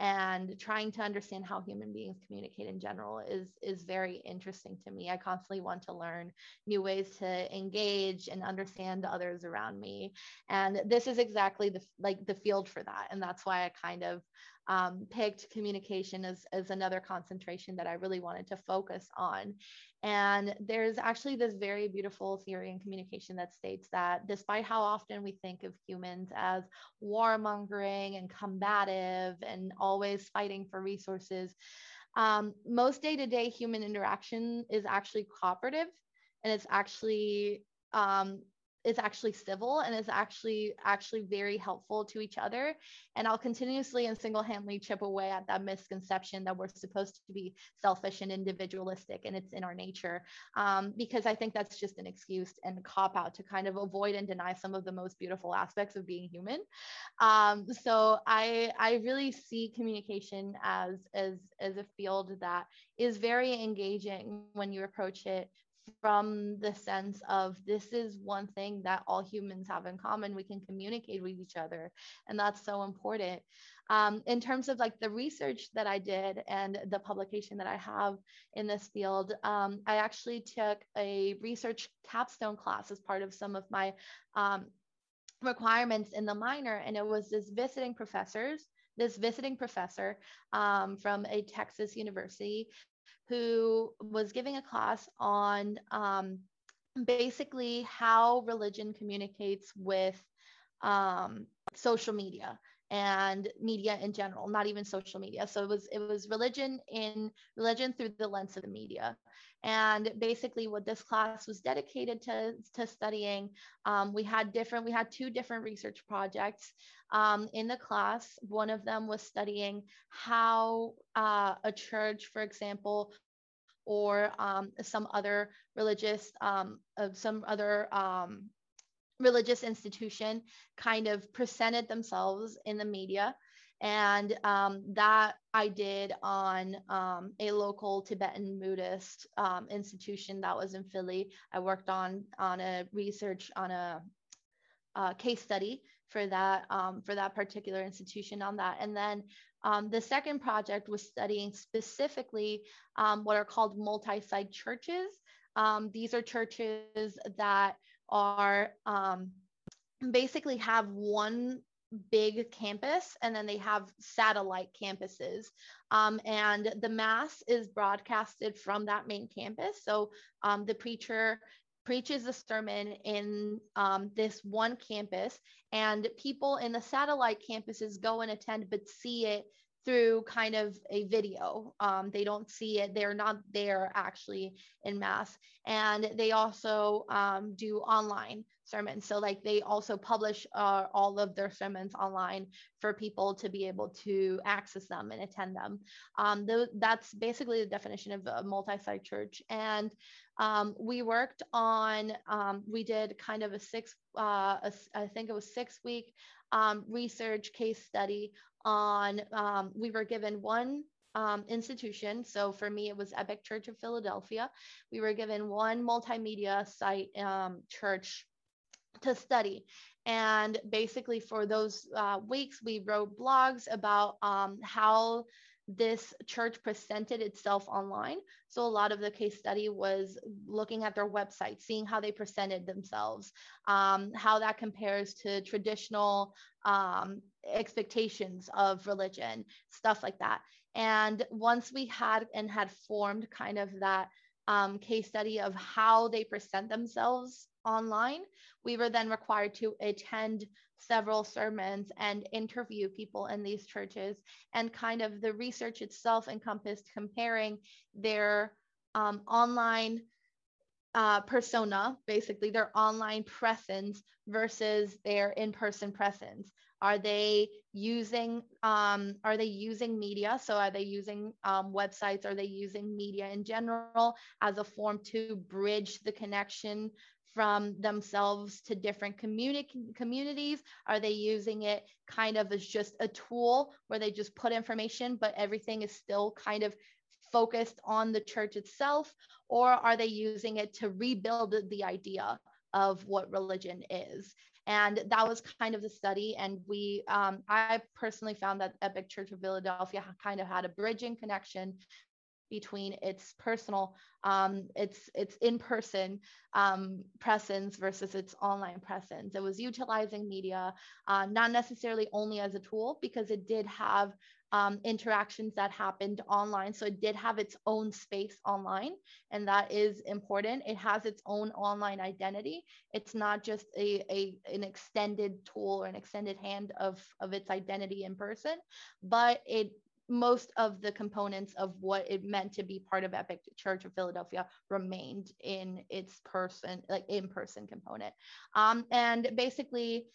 and trying to understand how human beings communicate in general is is very interesting to me. I constantly want to learn new ways to engage and understand others around me. And this is exactly the like the field for that. And that's why i kind of um, picked communication as, as another concentration that I really wanted to focus on. And there's actually this very beautiful theory in communication that states that despite how often we think of humans as warmongering and combative and always fighting for resources, um, most day to day human interaction is actually cooperative and it's actually um, is actually civil and is actually actually very helpful to each other. And i'll continuously and single-handedly chip away at that misconception that we're supposed to be selfish and individualistic and it's in our nature um, because i think that's just an excuse and cop out to kind of avoid and deny some of the most beautiful aspects of being human. Um, so i i really see communication as as as a field that is very engaging when you approach it from the sense of this is one thing that all humans have in common. We can communicate with each other, and that's so important. Um, in terms of like the research that I did and the publication that I have in this field, um, I actually took a research capstone class as part of some of my um, requirements in the minor, and it was this visiting professors this visiting professor um, from a Texas university who was giving a class on um, basically how religion communicates with um, social media and media in general not even social media so it was it was religion in religion through the lens of the media and basically what this class was dedicated to, to studying um, we had different we had two different research projects um, in the class. One of them was studying how uh, a church, for example, or um, some other religious, um, some other um, religious institution kind of presented themselves in the media. And um, that I did on um, a local Tibetan Buddhist um, institution that was in Philly. I worked on on a research on a, a case study for that um, for that particular institution on that. And then um, the second project was studying specifically um, what are called multi-site churches. These are churches that are um, basically have one big campus and then they have satellite campuses. Um, and the mass is broadcasted from that main campus. So um, the preacher preaches a sermon in um, this one campus, and people in the satellite campuses go and attend, but see it through kind of a video. Um, they don't see it, they're not there actually in mass. And they also um, do online sermons. So, like, they also publish uh, all of their sermons online for people to be able to access them and attend them. Um, th- that's basically the definition of a multi site church. And um, we worked on, um, we did kind of a six, uh, a, I think it was six week um, research case study on, um, we were given one um, institution. So for me, it was Epic Church of Philadelphia. We were given one multimedia site um, church to study. And basically, for those uh, weeks, we wrote blogs about um, how this church presented itself online. So a lot of the case study was looking at their website, seeing how they presented themselves, um, how that compares to traditional um, expectations of religion, stuff like that. And once we had and had formed kind of that um, case study of how they present themselves online, we were then required to attend several sermons and interview people in these churches. And kind of the research itself encompassed comparing their um, online uh, persona, basically their online presence versus their in-person presence. Are they using um, are they using media? So are they using um, websites? Are they using media in general as a form to bridge the connection from themselves to different communi- communities? Are they using it kind of as just a tool where they just put information, but everything is still kind of focused on the church itself? Or are they using it to rebuild the idea of what religion is? And that was kind of the study. And we, um, I personally found that Epic Church of Philadelphia kind of had a bridging connection between its personal um, its its in-person um, presence versus its online presence. It was utilizing media uh, not necessarily only as a tool because it did have um, interactions that happened online. So it did have its own space online and that is important. It has its own online identity. It's not just a, a an extended tool or an extended hand of of its identity in person but it most of the components of what it meant to be part of Epic Church of Philadelphia remained in its person, like in person component. Um, and basically,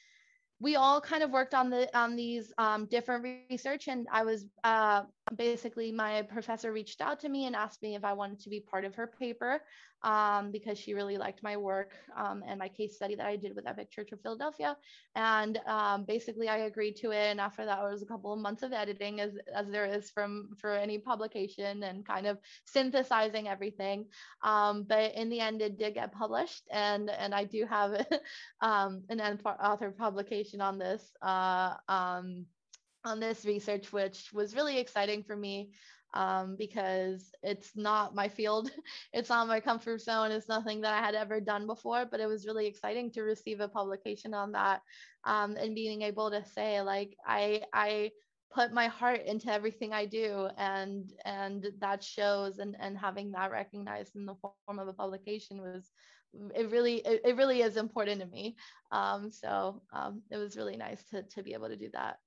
we all kind of worked on the on these um, different research and i was uh, basically my professor reached out to me and asked me if i wanted to be part of her paper um, because she really liked my work um, and my case study that i did with epic church of philadelphia. And um, basically i agreed to it and after that was a couple of months of editing as, as there is from for any publication and kind of synthesizing everything. Um, but in the end it did get published and and i do have um, an author publication on this uh, um, on this research, which was really exciting for me um, because it's not my field, it's not my comfort zone, it's nothing that I had ever done before. But it was really exciting to receive a publication on that um, and being able to say like I I put my heart into everything I do and and that shows and and having that recognized in the form of a publication was it really it, it really is important to me. Um, so um, it was really nice to to be able to do that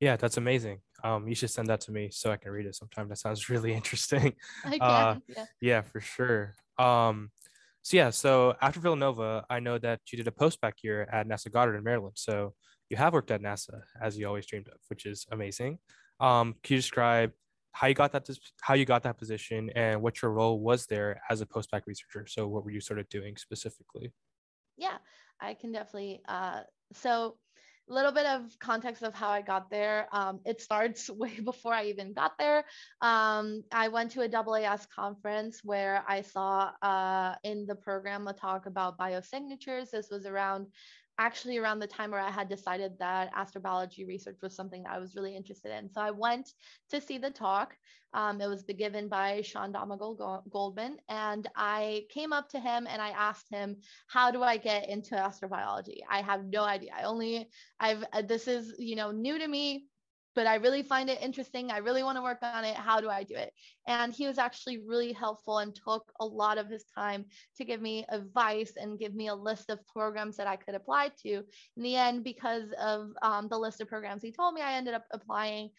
yeah that's amazing. Um, you should send that to me so i can read it sometime. That sounds really interesting. I can, uh, yeah. yeah for sure. Um, so yeah so after villanova i know that you did a post-bac year at nasa goddard in maryland. So you have worked at nasa as you always dreamed of which is amazing. Um, can you describe how you got that how you got that position and what your role was there as a post-bac researcher? So what were you sort of doing specifically? Yeah i can definitely uh, so a little bit of context of how I got there. Um, it starts way before I even got there. Um, I went to a AAS conference where I saw uh, in the program a talk about biosignatures. This was around actually around the time where I had decided that astrobiology research was something that I was really interested in. So I went to see the talk. Um, it was given by Shawn Domagal Goldman. And I came up to him and I asked him, how do I get into astrobiology? I have no idea. I only, I've, uh, this is, you know, new to me but I really find it interesting. I really want to work on it. How do I do it? And he was actually really helpful and took a lot of his time to give me advice and give me a list of programs that I could apply to. In the end, because of um, the list of programs he told me, I ended up applying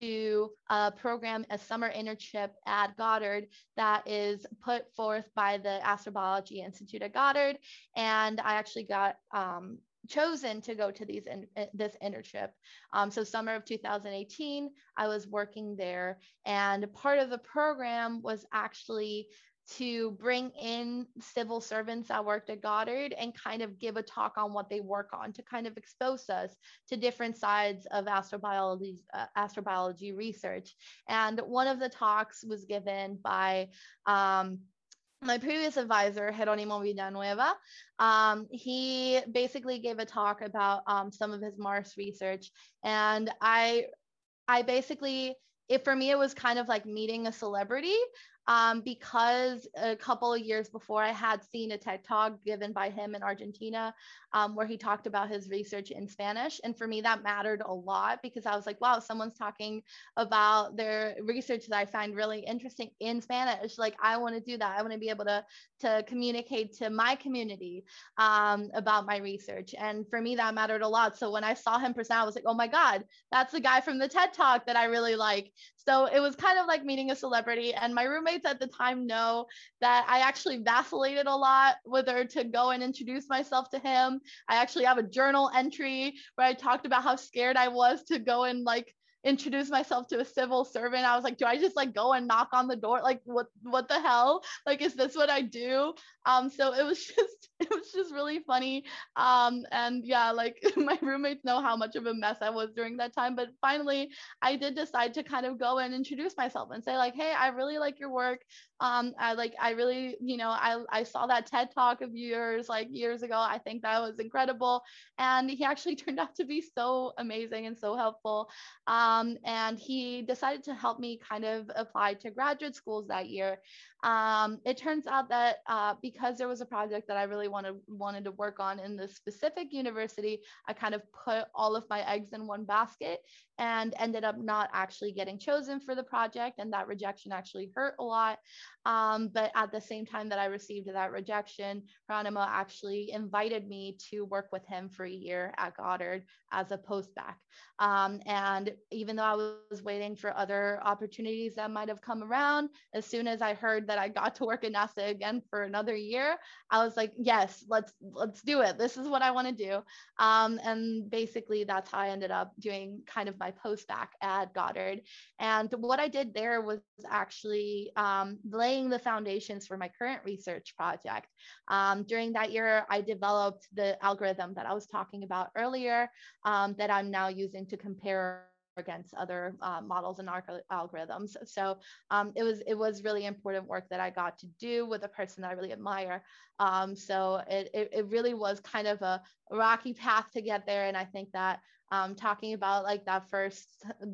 to a program, a summer internship at Goddard that is put forth by the Astrobiology Institute at Goddard. And I actually got um, chosen to go to these in, uh, this internship. Um, so summer of 2018, I was working there, and part of the program was actually to bring in civil servants that worked at Goddard and kind of give a talk on what they work on to kind of expose us to different sides of astrobiology, uh, astrobiology research. And one of the talks was given by um, my previous advisor, Geronimo Villanueva, um, he basically gave a talk about um, some of his Mars research. And I I basically, if for me, it was kind of like meeting a celebrity um, because a couple of years before I had seen a TED talk given by him in Argentina um, where he talked about his research in Spanish. And for me, that mattered a lot because I was like, wow, someone's talking about their research that I find really interesting in Spanish. Like, I want to do that. I want to be able to, to communicate to my community um, about my research. And for me, that mattered a lot. So when I saw him present, I was like, oh my God, that's the guy from the TED talk that I really like. So it was kind of like meeting a celebrity. And my roommates at the time know that I actually vacillated a lot whether to go and introduce myself to him. I actually have a journal entry where I talked about how scared I was to go and like introduce myself to a civil servant. I was like, do I just like go and knock on the door? Like what what the hell? Like is this what I do? Um so it was just it was just really funny. Um and yeah, like my roommates know how much of a mess I was during that time, but finally I did decide to kind of go and introduce myself and say like, "Hey, I really like your work. Um I like I really, you know, I I saw that TED talk of yours like years ago. I think that was incredible." And he actually turned out to be so amazing and so helpful. Um and he decided to help me kind of apply to graduate schools that year. Um, it turns out that uh, because there was a project that I really wanted wanted to work on in this specific university, I kind of put all of my eggs in one basket and ended up not actually getting chosen for the project. And that rejection actually hurt a lot. Um, but at the same time that I received that rejection, Geronimo actually invited me to work with him for a year at Goddard as a postbac. Um, and even though I was waiting for other opportunities that might have come around, as soon as I heard that I got to work at NASA again for another year, I was like, yes, let's let's do it. This is what I want to do. Um, and basically, that's how I ended up doing kind of my postbac at Goddard. And what I did there was actually um, laying the foundations for my current research project. Um, during that year, I developed the algorithm that I was talking about earlier um, that I'm now using to compare against other uh, models and algorithms. So um, it was it was really important work that I got to do with a person that I really admire. Um, so it, it, it really was kind of a rocky path to get there, and I think that um, talking about like that first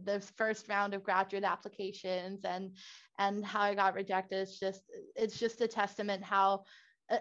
the first round of graduate applications and and how I got rejected. It's just it's just a testament how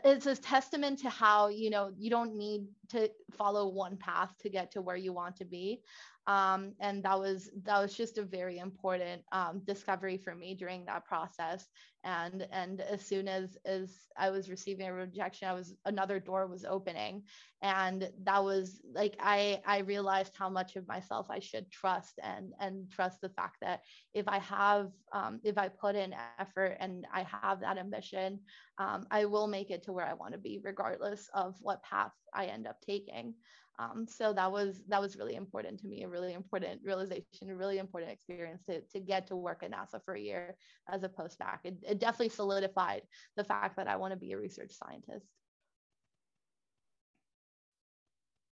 it's a testament to how you know you don't need to follow one path to get to where you want to be um, and that was that was just a very important um, discovery for me during that process. And and as soon as as i was receiving a rejection i was another door was opening. And that was like i i realized how much of myself i should trust and and trust the fact that if i have um, if i put in effort and i have that ambition um, i will make it to where i want to be regardless of what path i end up taking um, so that was that was really important to me, a really important realization, a really important experience to, to get to work at NASA for a year as a postdoc. It, it definitely solidified the fact that I want to be a research scientist.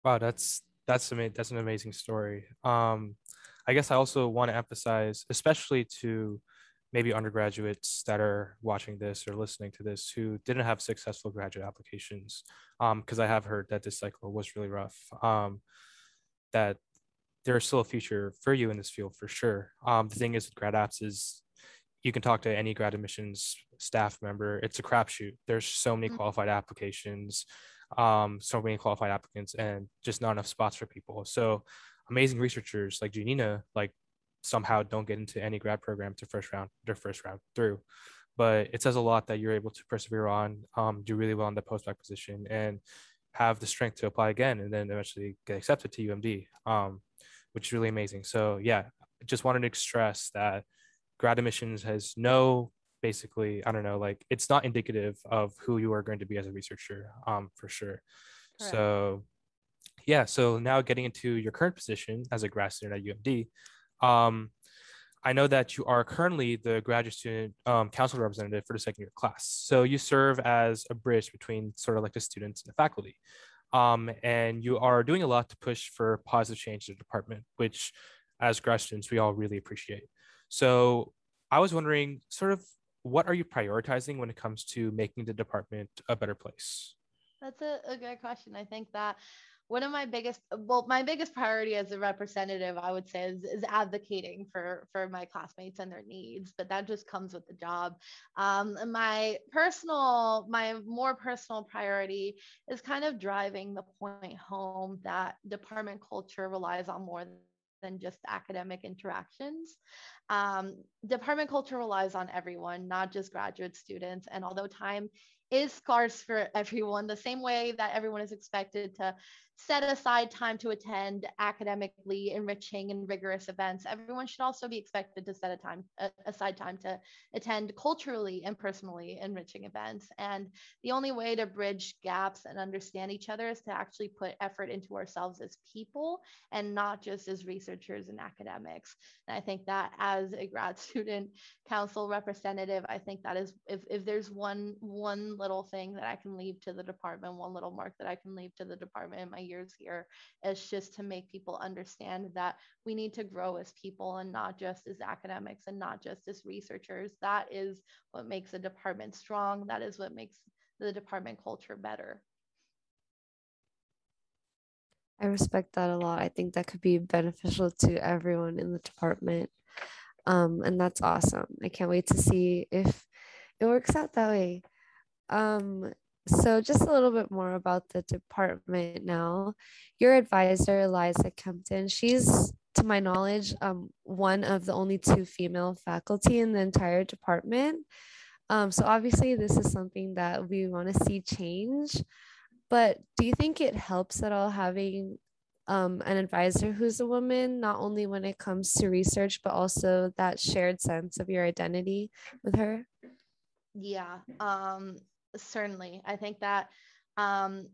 Wow, that's that's amazing. That's an amazing story. Um, I guess I also want to emphasize, especially to maybe undergraduates that are watching this or listening to this who didn't have successful graduate applications because um, i have heard that this cycle was really rough um, that there's still a future for you in this field for sure. Um, the thing is with grad apps is you can talk to any grad admissions staff member. It's a crapshoot. There's so many mm-hmm. qualified applications um, so many qualified applicants and just not enough spots for people. So amazing researchers like Giannina like somehow don't get into any grad program to first round their first round through. But it says a lot that you're able to persevere on um, do really well in the postdoc position and have the strength to apply again and then eventually get accepted to umd um, which is really amazing. So yeah just wanted to stress that grad admissions has no basically i don't know like it's not indicative of who you are going to be as a researcher um, for sure. Correct. so yeah so now getting into your current position as a grad student at umd um, I know that you are currently the graduate student um, council representative for the second year class. So you serve as a bridge between sort of like the students and the faculty. Um, and you are doing a lot to push for positive change in the department, which as grad students, we all really appreciate. So I was wondering sort of what are you prioritizing when it comes to making the department a better place? That's a, a good question. I think that one of my biggest well my biggest priority as a representative i would say is, is advocating for for my classmates and their needs but that just comes with the job um, my personal my more personal priority is kind of driving the point home that department culture relies on more than just academic interactions. Um, department culture relies on everyone, not just graduate students. And although time is scarce for everyone, the same way that everyone is expected to set aside time to attend academically enriching and rigorous events. Everyone should also be expected to set a time aside time to attend culturally and personally enriching events. And the only way to bridge gaps and understand each other is to actually put effort into ourselves as people and not just as researchers and academics. And I think that as a grad student council representative, I think that is if, if there's one one little thing that I can leave to the department, one little mark that I can leave to the department in my years here is just to make people understand that we need to grow as people and not just as academics and not just as researchers. That is what makes a department strong. That is what makes the department culture better. I respect that a lot. I think that could be beneficial to everyone in the department. Um, and that's awesome. I can't wait to see if it works out that way. Um, so, just a little bit more about the department now. Your advisor, Eliza Kempton, she's, to my knowledge, um, one of the only two female faculty in the entire department. Um, so, obviously, this is something that we want to see change. But do you think it helps at all having um, an advisor who's a woman, not only when it comes to research, but also that shared sense of your identity with her? Yeah, um, certainly. I think that um,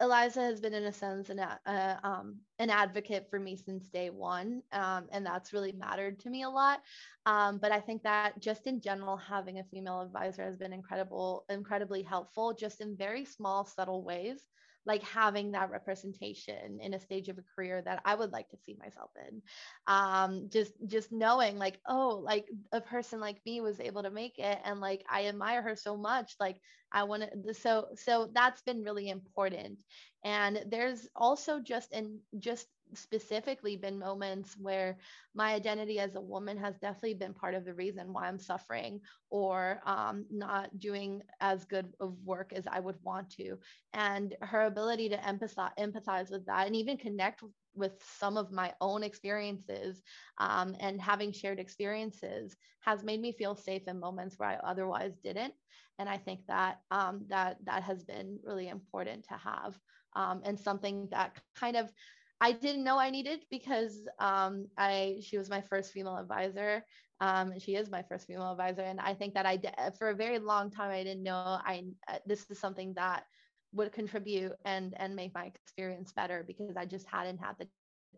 Eliza has been, in a sense, an, uh, um, an advocate for me since day one, um, and that's really mattered to me a lot. Um, but I think that just in general, having a female advisor has been incredible, incredibly helpful, just in very small, subtle ways like having that representation in a stage of a career that I would like to see myself in. Um, just just knowing like, oh, like a person like me was able to make it and like I admire her so much. Like I want to so so that's been really important. And there's also just in just specifically been moments where my identity as a woman has definitely been part of the reason why I'm suffering or um, not doing as good of work as I would want to. And her ability to empathize, empathize with that and even connect with some of my own experiences um, and having shared experiences has made me feel safe in moments where I otherwise didn't. And I think that um, that that has been really important to have um, and something that kind of I didn't know I needed because um, I she was my first female advisor. Um, she is my first female advisor, and I think that I for a very long time I didn't know I uh, this is something that would contribute and and make my experience better because I just hadn't had the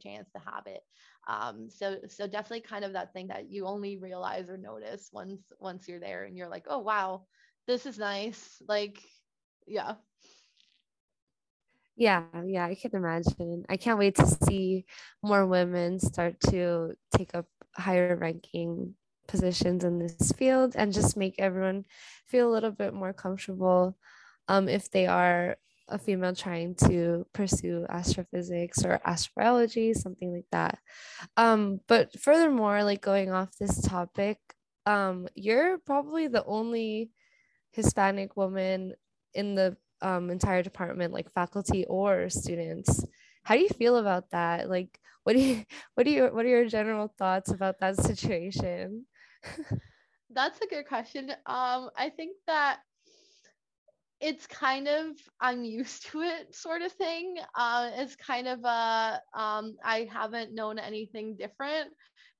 chance to have it. Um, so so definitely kind of that thing that you only realize or notice once once you're there and you're like, oh wow, this is nice. Like, yeah. Yeah, yeah, I can imagine. I can't wait to see more women start to take up higher ranking positions in this field and just make everyone feel a little bit more comfortable um, if they are a female trying to pursue astrophysics or astrobiology, something like that. Um, but furthermore, like going off this topic, um, you're probably the only Hispanic woman in the um, entire department, like faculty or students. How do you feel about that? Like, what do you, what do you, what are your general thoughts about that situation? That's a good question. Um, I think that it's kind of I'm used to it sort of thing. Uh, it's kind of a um, I haven't known anything different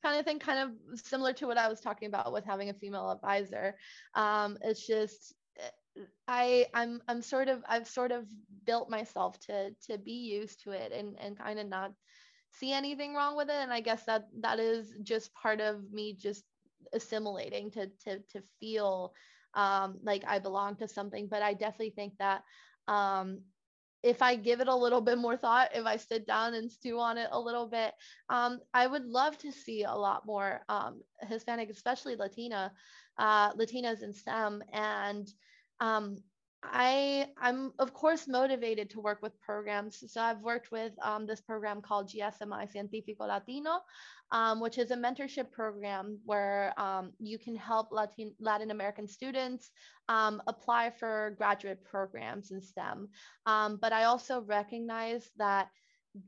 kind of thing, kind of similar to what I was talking about with having a female advisor. Um, it's just I I'm I'm sort of I've sort of built myself to to be used to it and and kind of not see anything wrong with it. And I guess that that is just part of me just assimilating to to to feel um like I belong to something. But I definitely think that um if I give it a little bit more thought, if I sit down and stew on it a little bit, um, I would love to see a lot more um, Hispanic, especially Latina, uh, Latinas in STEM, and um, I I'm of course motivated to work with programs. So I've worked with um, this program called GSMI Científico Latino, um, which is a mentorship program where um, you can help Latin Latin American students um, apply for graduate programs in STEM. Um, but I also recognize that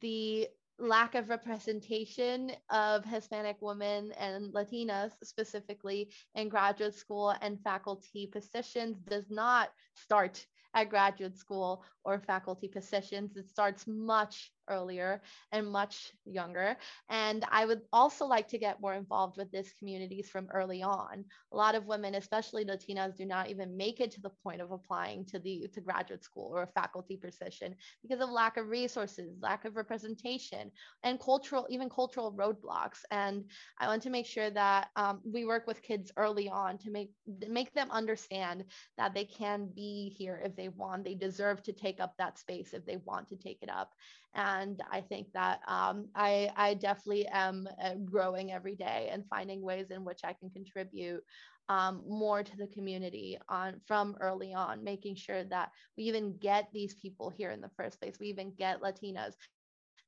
the lack of representation of Hispanic women and Latinas specifically in graduate school and faculty positions does not start at graduate school or faculty positions. It starts much earlier and much younger. And I would also like to get more involved with these communities from early on. A lot of women, especially Latinas, do not even make it to the point of applying to the to graduate school or a faculty position because of lack of resources, lack of representation, and cultural, even cultural roadblocks. And I want to make sure that um, we work with kids early on to make make them understand that they can be here if they want. They deserve to take up that space if they want to take it up and I think that um, I, I definitely am uh, growing every day and finding ways in which I can contribute um, more to the community on from early on, making sure that we even get these people here in the first place. We even get Latinas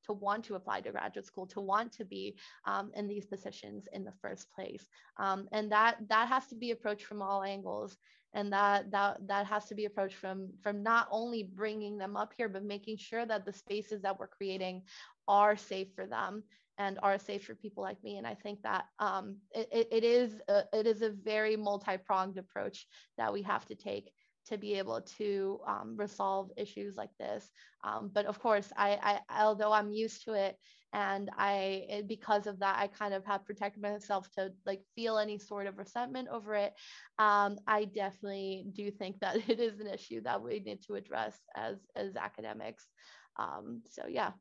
to want to apply to graduate school, to want to be um, in these positions in the first place, um, and that that has to be approached from all angles and that that that has to be approached from from not only bringing them up here but making sure that the spaces that we're creating are safe for them and are safe for people like me. And i think that um, it, it is a, it is a very multi-pronged approach that we have to take to be able to um, resolve issues like this. Um, but of course, I, I, although I'm used to it, and I, because of that, I kind of have protected myself to like feel any sort of resentment over it. Um, I definitely do think that it is an issue that we need to address as as academics. Um, so yeah.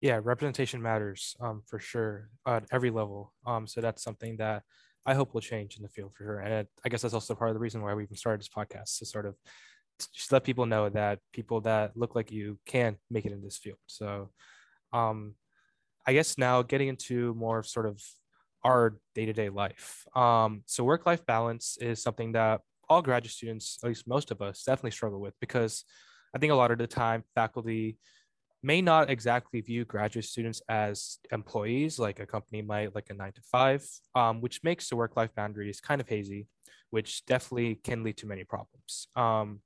Yeah, representation matters um, for sure at every level. Um, so that's something that I hope will change in the field for sure. And I guess that's also part of the reason why we even started this podcast to sort of just let people know that people that look like you can make it in this field. So, um, I guess now getting into more of sort of our day-to-day life. Um, so work-life balance is something that all graduate students, at least most of us, definitely struggle with because I think a lot of the time faculty may not exactly view graduate students as employees like a company might like a nine to five um, which makes the work-life boundaries kind of hazy which definitely can lead to many problems. Um,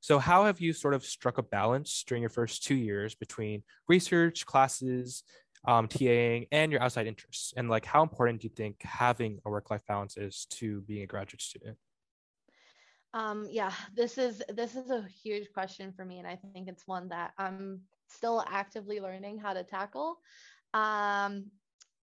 so how have you sort of struck a balance during your first two years between research classes um, taing and your outside interests? And like how important do you think having a work-life balance is to being a graduate student? Um, yeah this is this is a huge question for me and i think it's one that i'm still actively learning how to tackle. Um,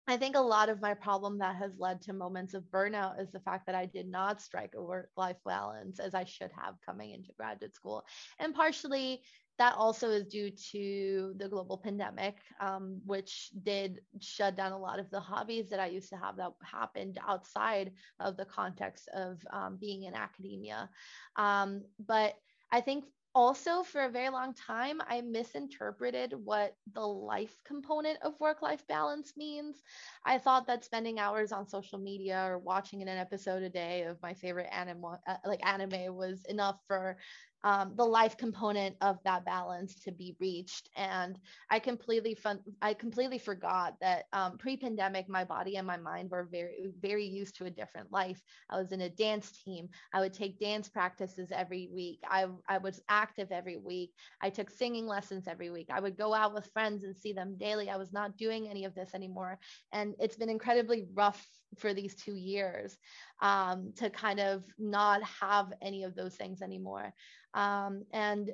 I think a lot of my problem that has led to moments of burnout is the fact that I did not strike a work life balance as I should have coming into graduate school. And partially that also is due to the global pandemic, um, which did shut down a lot of the hobbies that I used to have that happened outside of the context of um, being in academia. Um, but I think also for a very long time i misinterpreted what the life component of work life balance means. I thought that spending hours on social media or watching an episode a day of my favorite anime uh, like anime was enough for um, the life component of that balance to be reached. And I completely fun- I completely forgot that um, pre-pandemic, my body and my mind were very very used to a different life. I was in a dance team. I would take dance practices every week. I I was active every week. I took singing lessons every week. I would go out with friends and see them daily. I was not doing any of this anymore, and it's been incredibly rough for these two years um, to kind of not have any of those things anymore. Um, and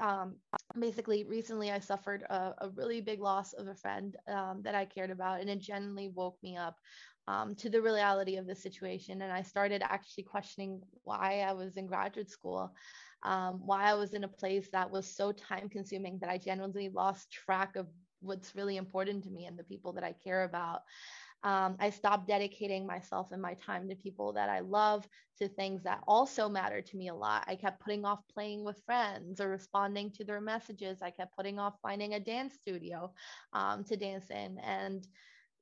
um, basically, recently I suffered a, a, really big loss of a friend um, that I cared about, and it genuinely woke me up um, to the reality of the situation. And I started actually questioning why I was in graduate school, um, why I was in a place that was so time consuming that I genuinely lost track of what's really important to me and the people that I care about. Um, I stopped dedicating myself and my time to people that I love, to things that also matter to me a lot. I kept putting off playing with friends or responding to their messages. I kept putting off finding a dance studio um, to dance in. And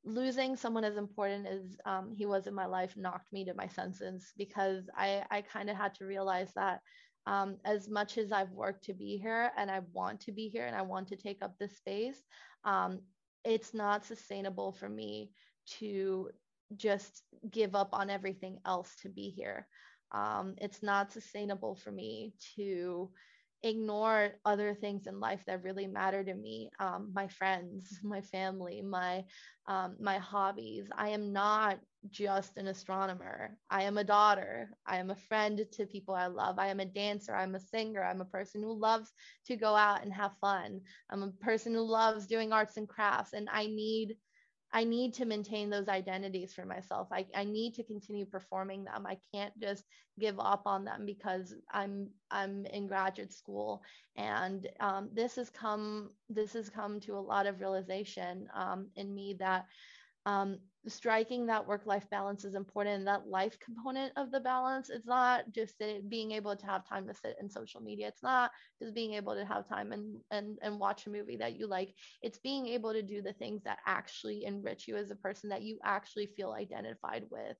losing someone as important as um, he was in my life knocked me to my senses because I, I kind of had to realize that um, as much as I've worked to be here and I want to be here and I want to take up this space, um, it's not sustainable for me to just give up on everything else to be here. Um, it's not sustainable for me to ignore other things in life that really matter to me um, my friends my family my um, my hobbies. I am not just an astronomer. I am a daughter. I am a friend to people i love. I am a dancer. I'm a singer. I'm a person who loves to go out and have fun. I'm a person who loves doing arts and crafts and i need I need to maintain those identities for myself. I, I need to continue performing them. I can't just give up on them because I'm I'm in graduate school, and um, this has come this has come to a lot of realization um, in me that um, striking that work life balance is important that life component of the balance it's not just being able to have time to sit in social media. It's not just being able to have time and and and watch a movie that you like. It's being able to do the things that actually enrich you as a person that you actually feel identified with.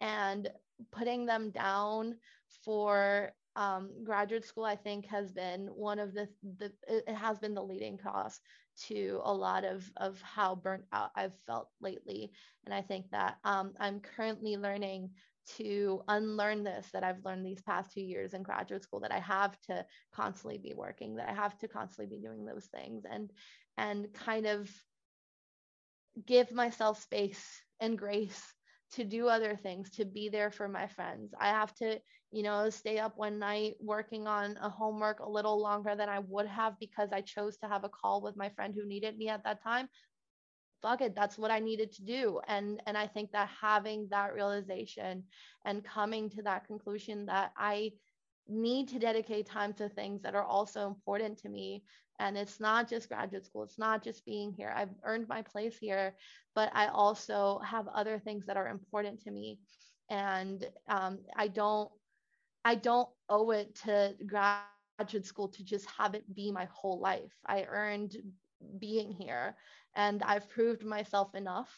And putting them down for um, graduate school i think has been one of the, the it has been the leading cause to a lot of of how burnt out I've felt lately. And I think that um, I'm currently learning to unlearn this that I've learned these past two years in graduate school that I have to constantly be working, that I have to constantly be doing those things and and kind of give myself space and grace to do other things, to be there for my friends. I have to, you know, stay up one night working on a homework a little longer than I would have because I chose to have a call with my friend who needed me at that time. Fuck it, that's what I needed to do. And and I think that having that realization and coming to that conclusion that I need to dedicate time to things that are also important to me and it's not just graduate school it's not just being here i've earned my place here but i also have other things that are important to me and um, i don't i don't owe it to graduate school to just have it be my whole life. I earned being here and i've proved myself enough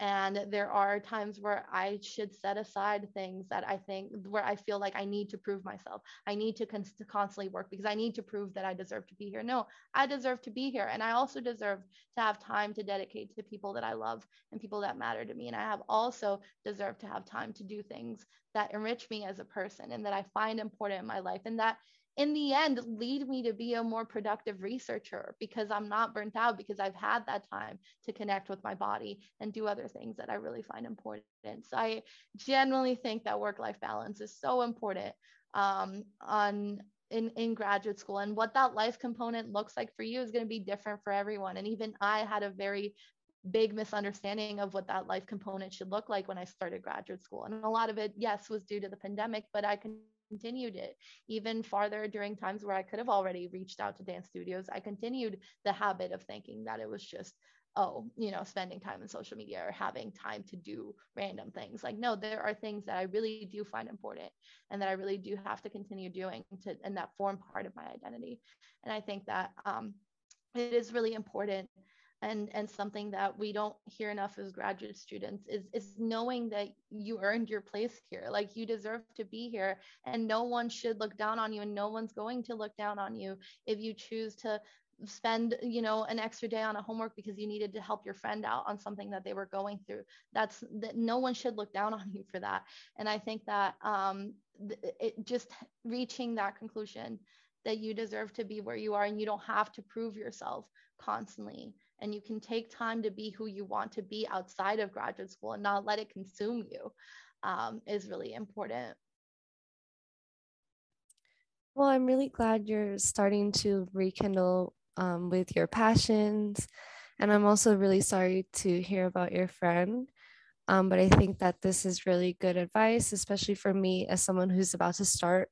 and there are times where i should set aside things that i think where i feel like i need to prove myself. I need to, con- to constantly work because i need to prove that i deserve to be here. No i deserve to be here. And i also deserve to have time to dedicate to people that i love and people that matter to me. And i have also deserved to have time to do things that enrich me as a person and that i find important in my life. And that in the end lead me to be a more productive researcher because I'm not burnt out because I've had that time to connect with my body and do other things that I really find important. So I generally think that work life balance is so important um, on in, in graduate school. And what that life component looks like for you is going to be different for everyone. And even i had a very big misunderstanding of what that life component should look like when i started graduate school. And a lot of it yes was due to the pandemic but i can continued it even farther during times where I could have already reached out to dance studios. I continued the habit of thinking that it was just, oh, you know, spending time in social media or having time to do random things. Like, no, there are things that I really do find important and that I really do have to continue doing to, and that form part of my identity. And I think that um, it is really important and and something that we don't hear enough as graduate students is is knowing that you earned your place here. Like you deserve to be here and no one should look down on you and no one's going to look down on you if you choose to spend you know an extra day on a homework because you needed to help your friend out on something that they were going through. That's that no one should look down on you for that. And i think that um it just reaching that conclusion that you deserve to be where you are and you don't have to prove yourself constantly and you can take time to be who you want to be outside of graduate school and not let it consume you um, is really important. Well, I'm really glad you're starting to rekindle um, with your passions. And I'm also really sorry to hear about your friend. Um, but I think that this is really good advice, especially for me as someone who's about to start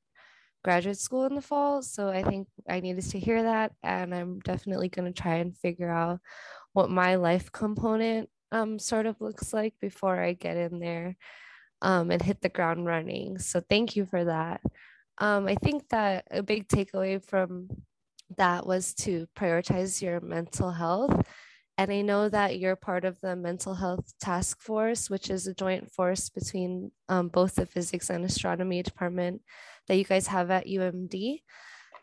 graduate school in the fall. So I think I needed to hear that. And I'm definitely going to try and figure out what my life component um, sort of looks like before I get in there um, and hit the ground running. So thank you for that. Um, I think that a big takeaway from that was to prioritize your mental health And I know that you're part of the mental health task force, which is a joint force between um, both the physics and astronomy department that you guys have at UMD.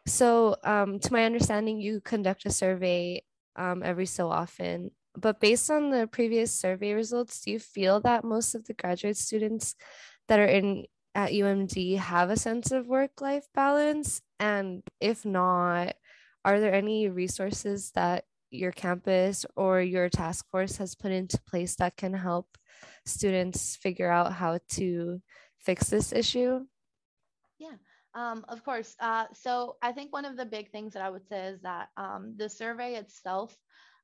So, um, to my understanding, you conduct a survey um, every so often. But based on the previous survey results, do you feel that most of the graduate students that are in at UMD have a sense of work life balance? And if not, are there any resources that your campus or your task force has put into place that can help students figure out how to fix this issue? Um, of course. Uh, so I think one of the big things that I would say is that um, the survey itself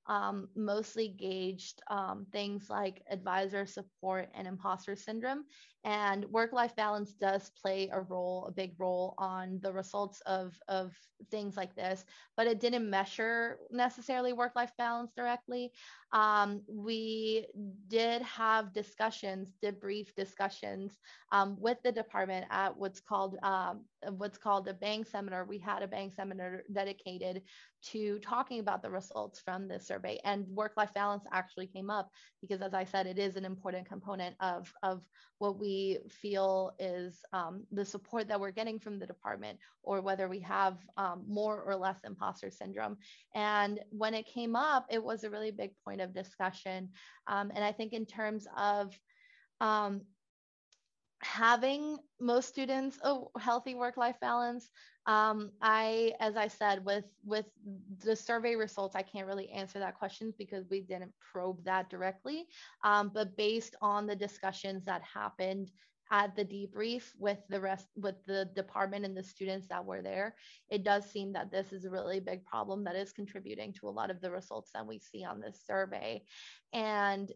um, mostly gauged um, things like advisor support and imposter syndrome. And work life balance does play a role, a big role on the results of, of things like this, but it didn't measure necessarily work life balance directly. Um, we did have discussions, debrief discussions um, with the department at what's called um, what's called a bang seminar. We had a bang seminar dedicated to talking about the results from this survey and work life balance actually came up because as i said it is an important component of of what we feel is um, the support that we're getting from the department or whether we have um, more or less imposter syndrome and when it came up it was a really big point of discussion. Um, and i think in terms of um, having most students a healthy work-life balance um, i as i said with with the survey results i can't really answer that question because we didn't probe that directly. Um, but based on the discussions that happened at the debrief with the rest with the department and the students that were there it does seem that this is a really big problem that is contributing to a lot of the results that we see on this survey. And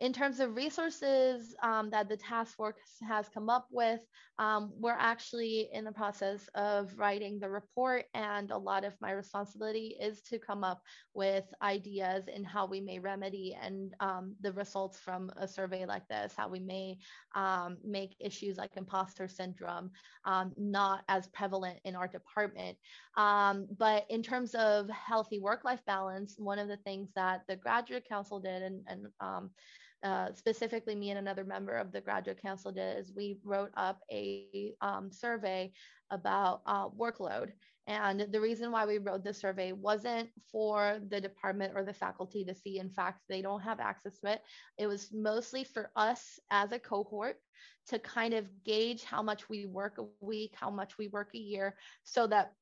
in terms of resources um, that the task force has come up with, um, we're actually in the process of writing the report, and a lot of my responsibility is to come up with ideas in how we may remedy and um, the results from a survey like this, how we may um, make issues like imposter syndrome um, not as prevalent in our department. Um, but in terms of healthy work-life balance, one of the things that the graduate council did, and, and uh, specifically me and another member of the graduate council did is we wrote up a um, survey about uh, workload. And the reason why we wrote this survey wasn't for the department or the faculty to see. In fact, they don't have access to it. It was mostly for us as a cohort to kind of gauge how much we work a week, how much we work a year, so that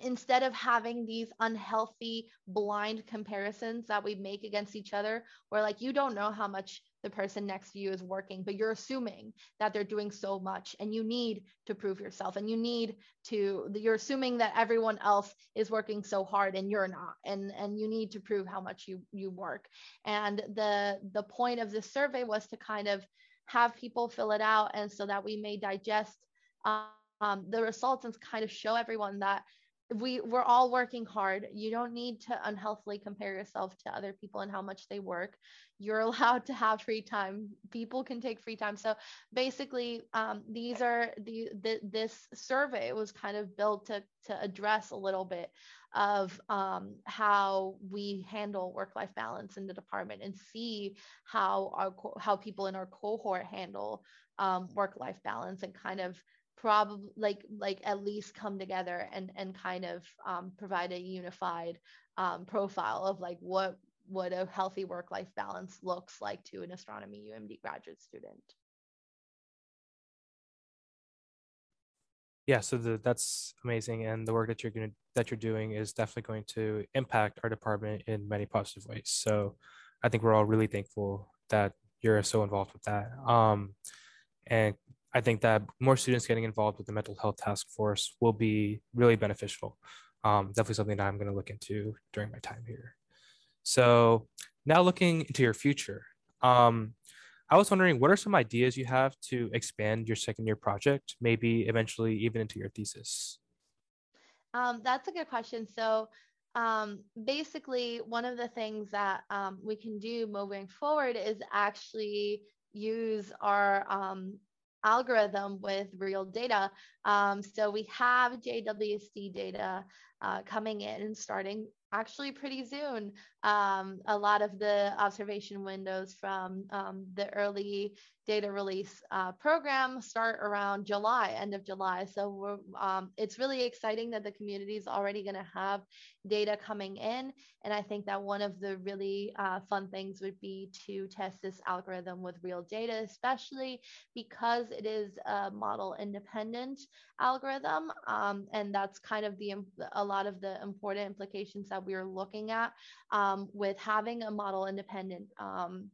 instead of having these unhealthy blind comparisons that we make against each other where like you don't know how much the person next to you is working but you're assuming that they're doing so much and you need to prove yourself and you need to you're assuming that everyone else is working so hard and you're not and and you need to prove how much you you work. And the the point of this survey was to kind of have people fill it out and so that we may digest um, the results and kind of show everyone that we we're all working hard. You don't need to unhealthily compare yourself to other people and how much they work. You're allowed to have free time. People can take free time. So basically um, these are the, the this survey was kind of built to to address a little bit of um, how we handle work-life balance in the department and see how our how people in our cohort handle um, work-life balance and kind of probably like like at least come together and and kind of um, provide a unified um, profile of like what what a healthy work life balance looks like to an astronomy UMD graduate student. Yeah, so the, that's amazing, and the work that you're going that you're doing is definitely going to impact our department in many positive ways. So, I think we're all really thankful that you're so involved with that. Um, and I think that more students getting involved with the mental health task force will be really beneficial. Um, definitely something that I'm going to look into during my time here. So now looking into your future, um, I was wondering what are some ideas you have to expand your second year project, maybe eventually even into your thesis? Um, that's a good question. So um, basically, one of the things that um, we can do moving forward is actually use our um, algorithm with real data. Um, so we have JWST data uh, coming in and starting actually pretty soon. Um, a lot of the observation windows from um, the early data release uh, program start around July, end of July. So um, it's really exciting that the community is already going to have data coming in. And I think that one of the really uh, fun things would be to test this algorithm with real data, especially because it is a model independent algorithm. Um, and that's kind of the a lot of the important implications that we are looking at um, with having a model independent um,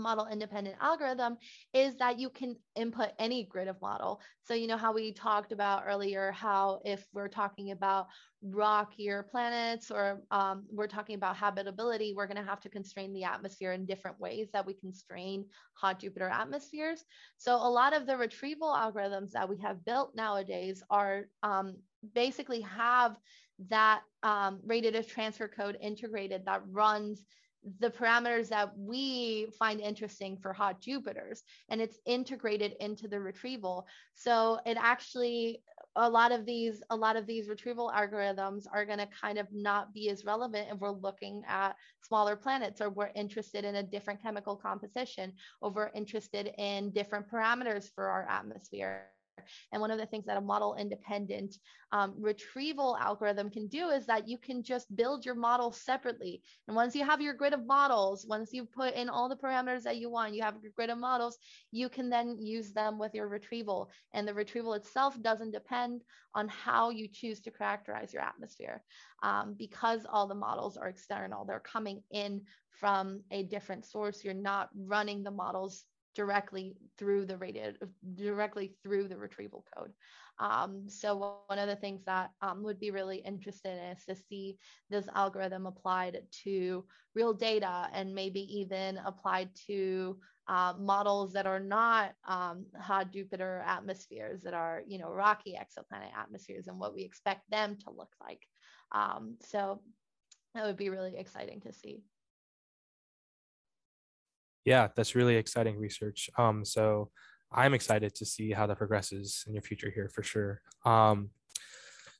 model independent algorithm is that you can input any grid of model. So, you know, how we talked about earlier, how if we're talking about rockier planets or um, we're talking about habitability, we're going to have to constrain the atmosphere in different ways that we constrain hot Jupiter atmospheres. So, a lot of the retrieval algorithms that we have built nowadays are um, basically have that um, radiative transfer code integrated that runs the parameters that we find interesting for hot Jupiters and it's integrated into the retrieval. So it actually a lot of these a lot of these retrieval algorithms are going to kind of not be as relevant if we're looking at smaller planets or we're interested in a different chemical composition or we're interested in different parameters for our atmosphere and one of the things that a model independent um, retrieval algorithm can do is that you can just build your model separately. And once you have your grid of models, once you put in all the parameters that you want, you have your grid of models, you can then use them with your retrieval. And the retrieval itself doesn't depend on how you choose to characterize your atmosphere um, because all the models are external. They're coming in from a different source. You're not running the models directly through the rated directly through the retrieval code. Um, so one of the things that um, would be really interesting is to see this algorithm applied to real data and maybe even applied to uh, models that are not um, hot Jupiter atmospheres, that are you know rocky exoplanet atmospheres, and what we expect them to look like. Um, so that would be really exciting to see yeah, that's really exciting research. Um, so I'm excited to see how that progresses in your future here for sure. Um,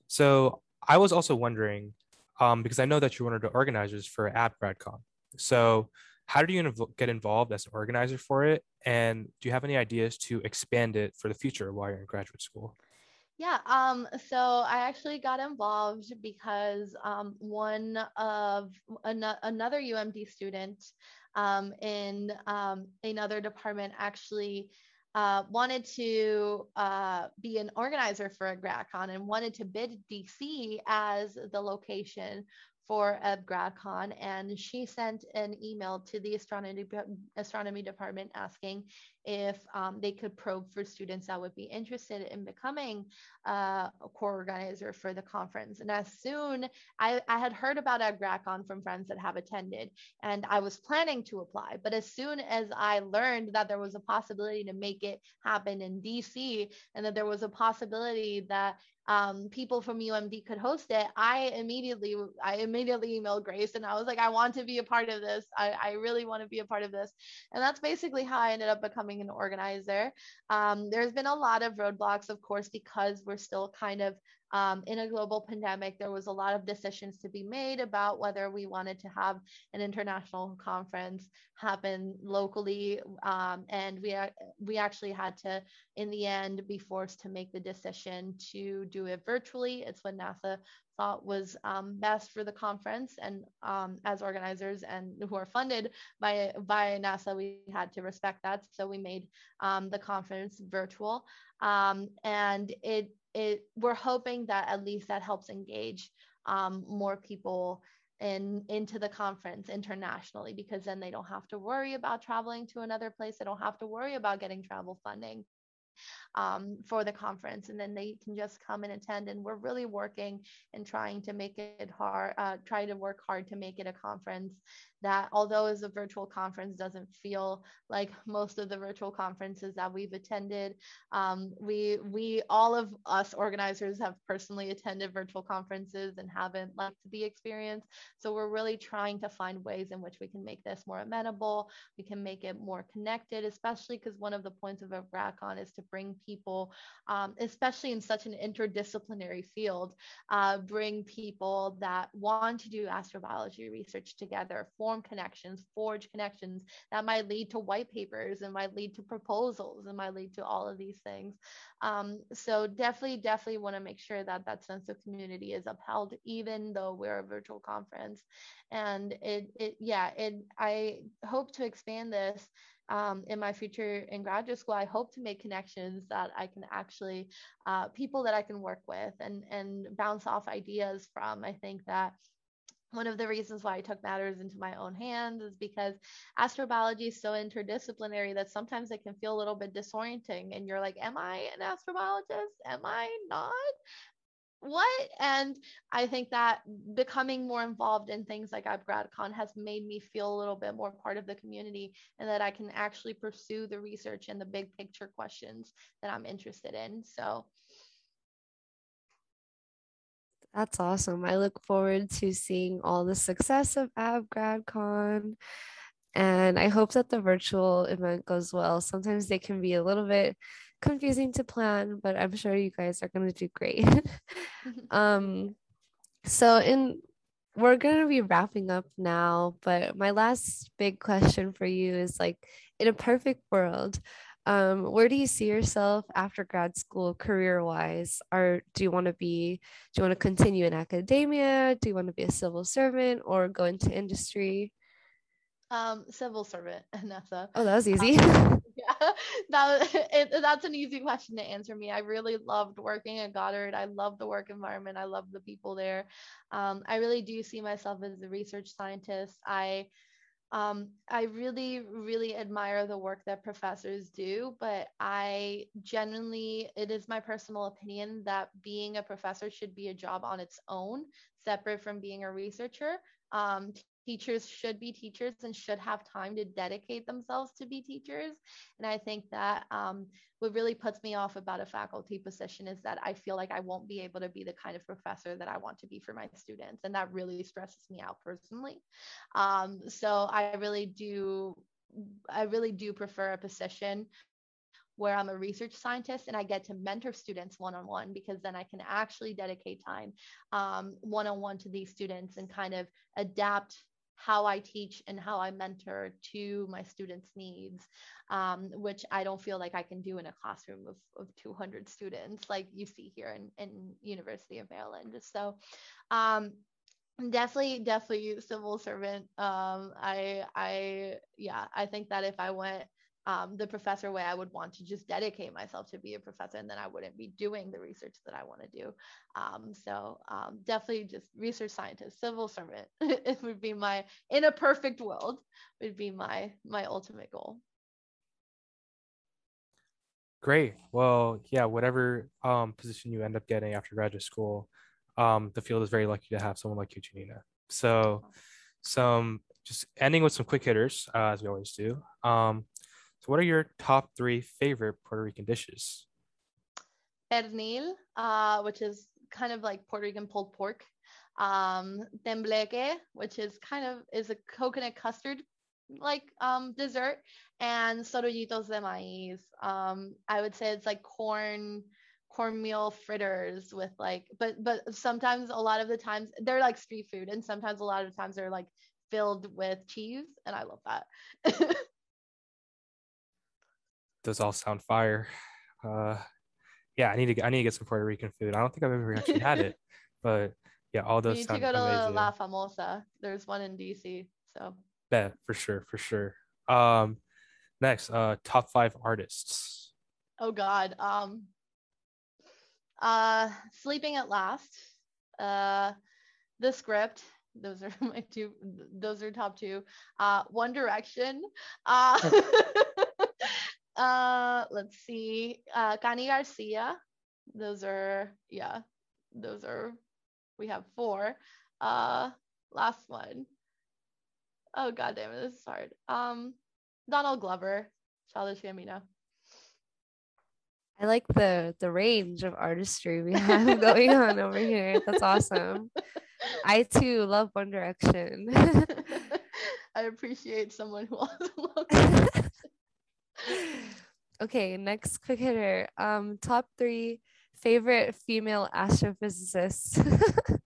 so I was also wondering, um, because I know that you're one of the organizers for AbGradCon. So how did you inv- get involved as an organizer for it? And do you have any ideas to expand it for the future while you're in graduate school? Yeah, um, so I actually got involved because um, one of an- another UMD student um, in um, another department actually uh, wanted to uh, be an organizer for AbGradCon and wanted to bid DC as the location for AbGradCon, and she sent an email to the astronomy astronomy department asking if um, they could probe for students that would be interested in becoming uh, a core organizer for the conference. And as soon I, I had heard about AbGradCon from friends that have attended, and I was planning to apply. But as soon as I learned that there was a possibility to make it happen in DC, and that there was a possibility that um, people from UMD could host it, I immediately I immediately emailed Grace and I was like, I want to be a part of this. I, I really want to be a part of this. And that's basically how I ended up becoming an organizer. Um, there's been a lot of roadblocks, of course, because we're still kind of um, in a global pandemic, there was a lot of decisions to be made about whether we wanted to have an international conference happen locally, um, and we we actually had to, in the end, be forced to make the decision to do it virtually. It's what NASA thought was um, best for the conference, and um, as organizers and who are funded by by NASA, we had to respect that. So we made um, the conference virtual, um, and it it we're hoping that at least that helps engage um, more people in into the conference internationally because then they don't have to worry about traveling to another place. They don't have to worry about getting travel funding um, for the conference and then they can just come and attend and we're really working and trying to make it hard uh, try to work hard to make it a conference that although as a virtual conference doesn't feel like most of the virtual conferences that we've attended, um, we we all of us organizers have personally attended virtual conferences and haven't liked the experience. So we're really trying to find ways in which we can make this more amenable. We can make it more connected, especially because one of the points of a GradCon is to bring people, um, especially in such an interdisciplinary field, uh, bring people that want to do astrobiology research together, form connections, forge connections that might lead to white papers and might lead to proposals and might lead to all of these things. Um, so definitely, definitely want to make sure that that sense of community is upheld, even though we're a virtual conference. And it, it, yeah, it. I hope to expand this um, in my future in graduate school, I hope to make connections that I can actually uh, people that I can work with and and bounce off ideas from. I think that one of the reasons why I took matters into my own hands is because astrobiology is so interdisciplinary that sometimes it can feel a little bit disorienting and you're like, am I an astrobiologist? Am I not? What? And I think that becoming more involved in things like AbGradCon has made me feel a little bit more part of the community and that I can actually pursue the research and the big picture questions that I'm interested in. So that's awesome. I look forward to seeing all the success of AbGradCon. And I hope that the virtual event goes well. Sometimes they can be a little bit confusing to plan, but I'm sure you guys are going to do great. um, so in we're going to be wrapping up now, but my last big question for you is like in a perfect world, um, where do you see yourself after grad school career wise? Or do you want to be, do you want to continue in academia? Do you want to be a civil servant or go into industry? Um, civil servant, NASA. Oh, that was easy. Um, yeah, that it, that's an easy question to answer me. I really loved working at Goddard. I love the work environment. I love the people there. Um, I really do see myself as a research scientist. I um, I really, really admire the work that professors do, but I genuinely, it is my personal opinion that being a professor should be a job on its own, separate from being a researcher. Um, teachers should be teachers and should have time to dedicate themselves to be teachers. And I think that um, what really puts me off about a faculty position is that I feel like I won't be able to be the kind of professor that I want to be for my students. And that really stresses me out personally. Um, so I really do. I really do prefer a position where I'm a research scientist and I get to mentor students one on one because then I can actually dedicate time one on one to these students and kind of adapt how I teach and how I mentor to my students' needs, um, which I don't feel like I can do in a classroom of, of 200 students like you see here in, in University of Maryland. So um, definitely, definitely civil servant. Um, I, I, yeah, I think that if I went um, the professor way, I would want to just dedicate myself to be a professor, and then I wouldn't be doing the research that I want to do. Um, so um, definitely just research scientist, civil servant. it would be my in a perfect world would be my my ultimate goal. Great. Well, yeah, whatever um, position you end up getting after graduate school, um, the field is very lucky to have someone like you, Giannina. So, some just ending with some quick hitters, uh, as we always do. Um, so, what are your top three favorite Puerto Rican dishes? Pernil, uh, which is kind of like Puerto Rican pulled pork. Um, tembleque, which is kind of is a coconut custard like um, dessert, and sorullitos de maíz. Um, I would say it's like corn cornmeal fritters with like but but sometimes a lot of the times they're like street food and sometimes a lot of times they're like filled with cheese and I love that. those all sound fire. Uh, yeah, I need to I need to get some Puerto Rican food. I don't think I've ever actually had it, but yeah, all those. You need to go to amazing. La Famosa. There's one in DC, so. Bet for sure, for sure. Um, next, uh, top five artists. Oh God. Um. Uh, sleeping at last. Uh, the script. Those are my two. Those are top two. Uh, One Direction. Uh. Uh, let's see. Uh, Kany García. Those are, yeah, those are, we have four. Uh, last one. oh god damn it, this is hard. Um, Donald Glover, Childish Gambino. I like the the range of artistry we have going on over here. That's awesome. I too love One Direction. I appreciate someone who also loves. okay, next quick hitter. Um, top three favorite female astrophysicists.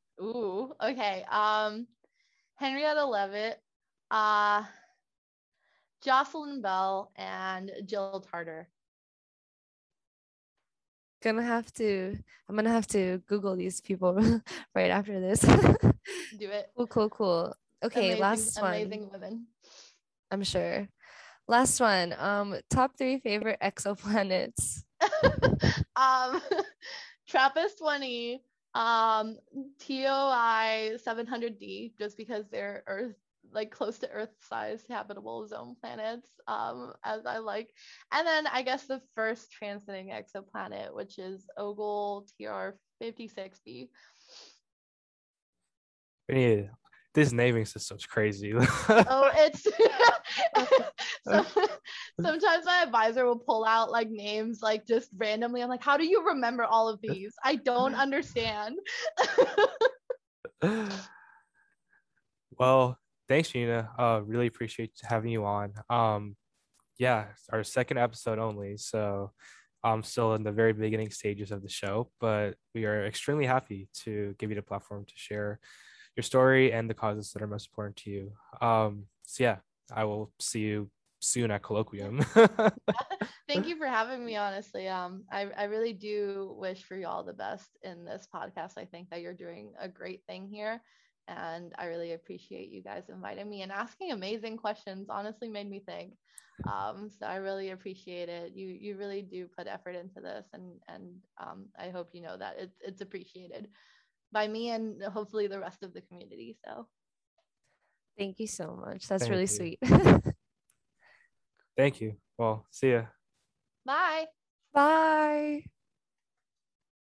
Ooh, okay. Um, Henrietta Leavitt, uh, Jocelyn Bell, and Jill Tarter. Gonna have to. I'm gonna have to Google these people right after this. Do it. Cool, cool, cool. Okay, amazing, last one. Amazing women. I'm sure. Last one. Um, top three favorite exoplanets. um, TRAPPIST 20, um, TOI 700D, just because they're Earth like close to Earth size habitable zone planets, um, as I like. And then I guess the first transiting exoplanet, which is Ogle TR 56b. Yeah, this naming system's crazy. oh, it's so, sometimes my advisor will pull out like names like just randomly. I'm like, how do you remember all of these? I don't understand. well, thanks, Gina. Uh, really appreciate having you on. Um, yeah, our second episode only, so I'm still in the very beginning stages of the show, but we are extremely happy to give you the platform to share your story and the causes that are most important to you. Um, so yeah, I will see you soon at colloquium. Thank you for having me. Honestly, um, I, I really do wish for you all the best in this podcast. I think that you're doing a great thing here, and I really appreciate you guys inviting me and asking amazing questions. Honestly, made me think. Um, so I really appreciate it. You you really do put effort into this, and and um, I hope you know that it's it's appreciated by me and hopefully the rest of the community. So thank you so much. That's Thank really you. sweet. Thank you. Well, see ya. bye. Bye.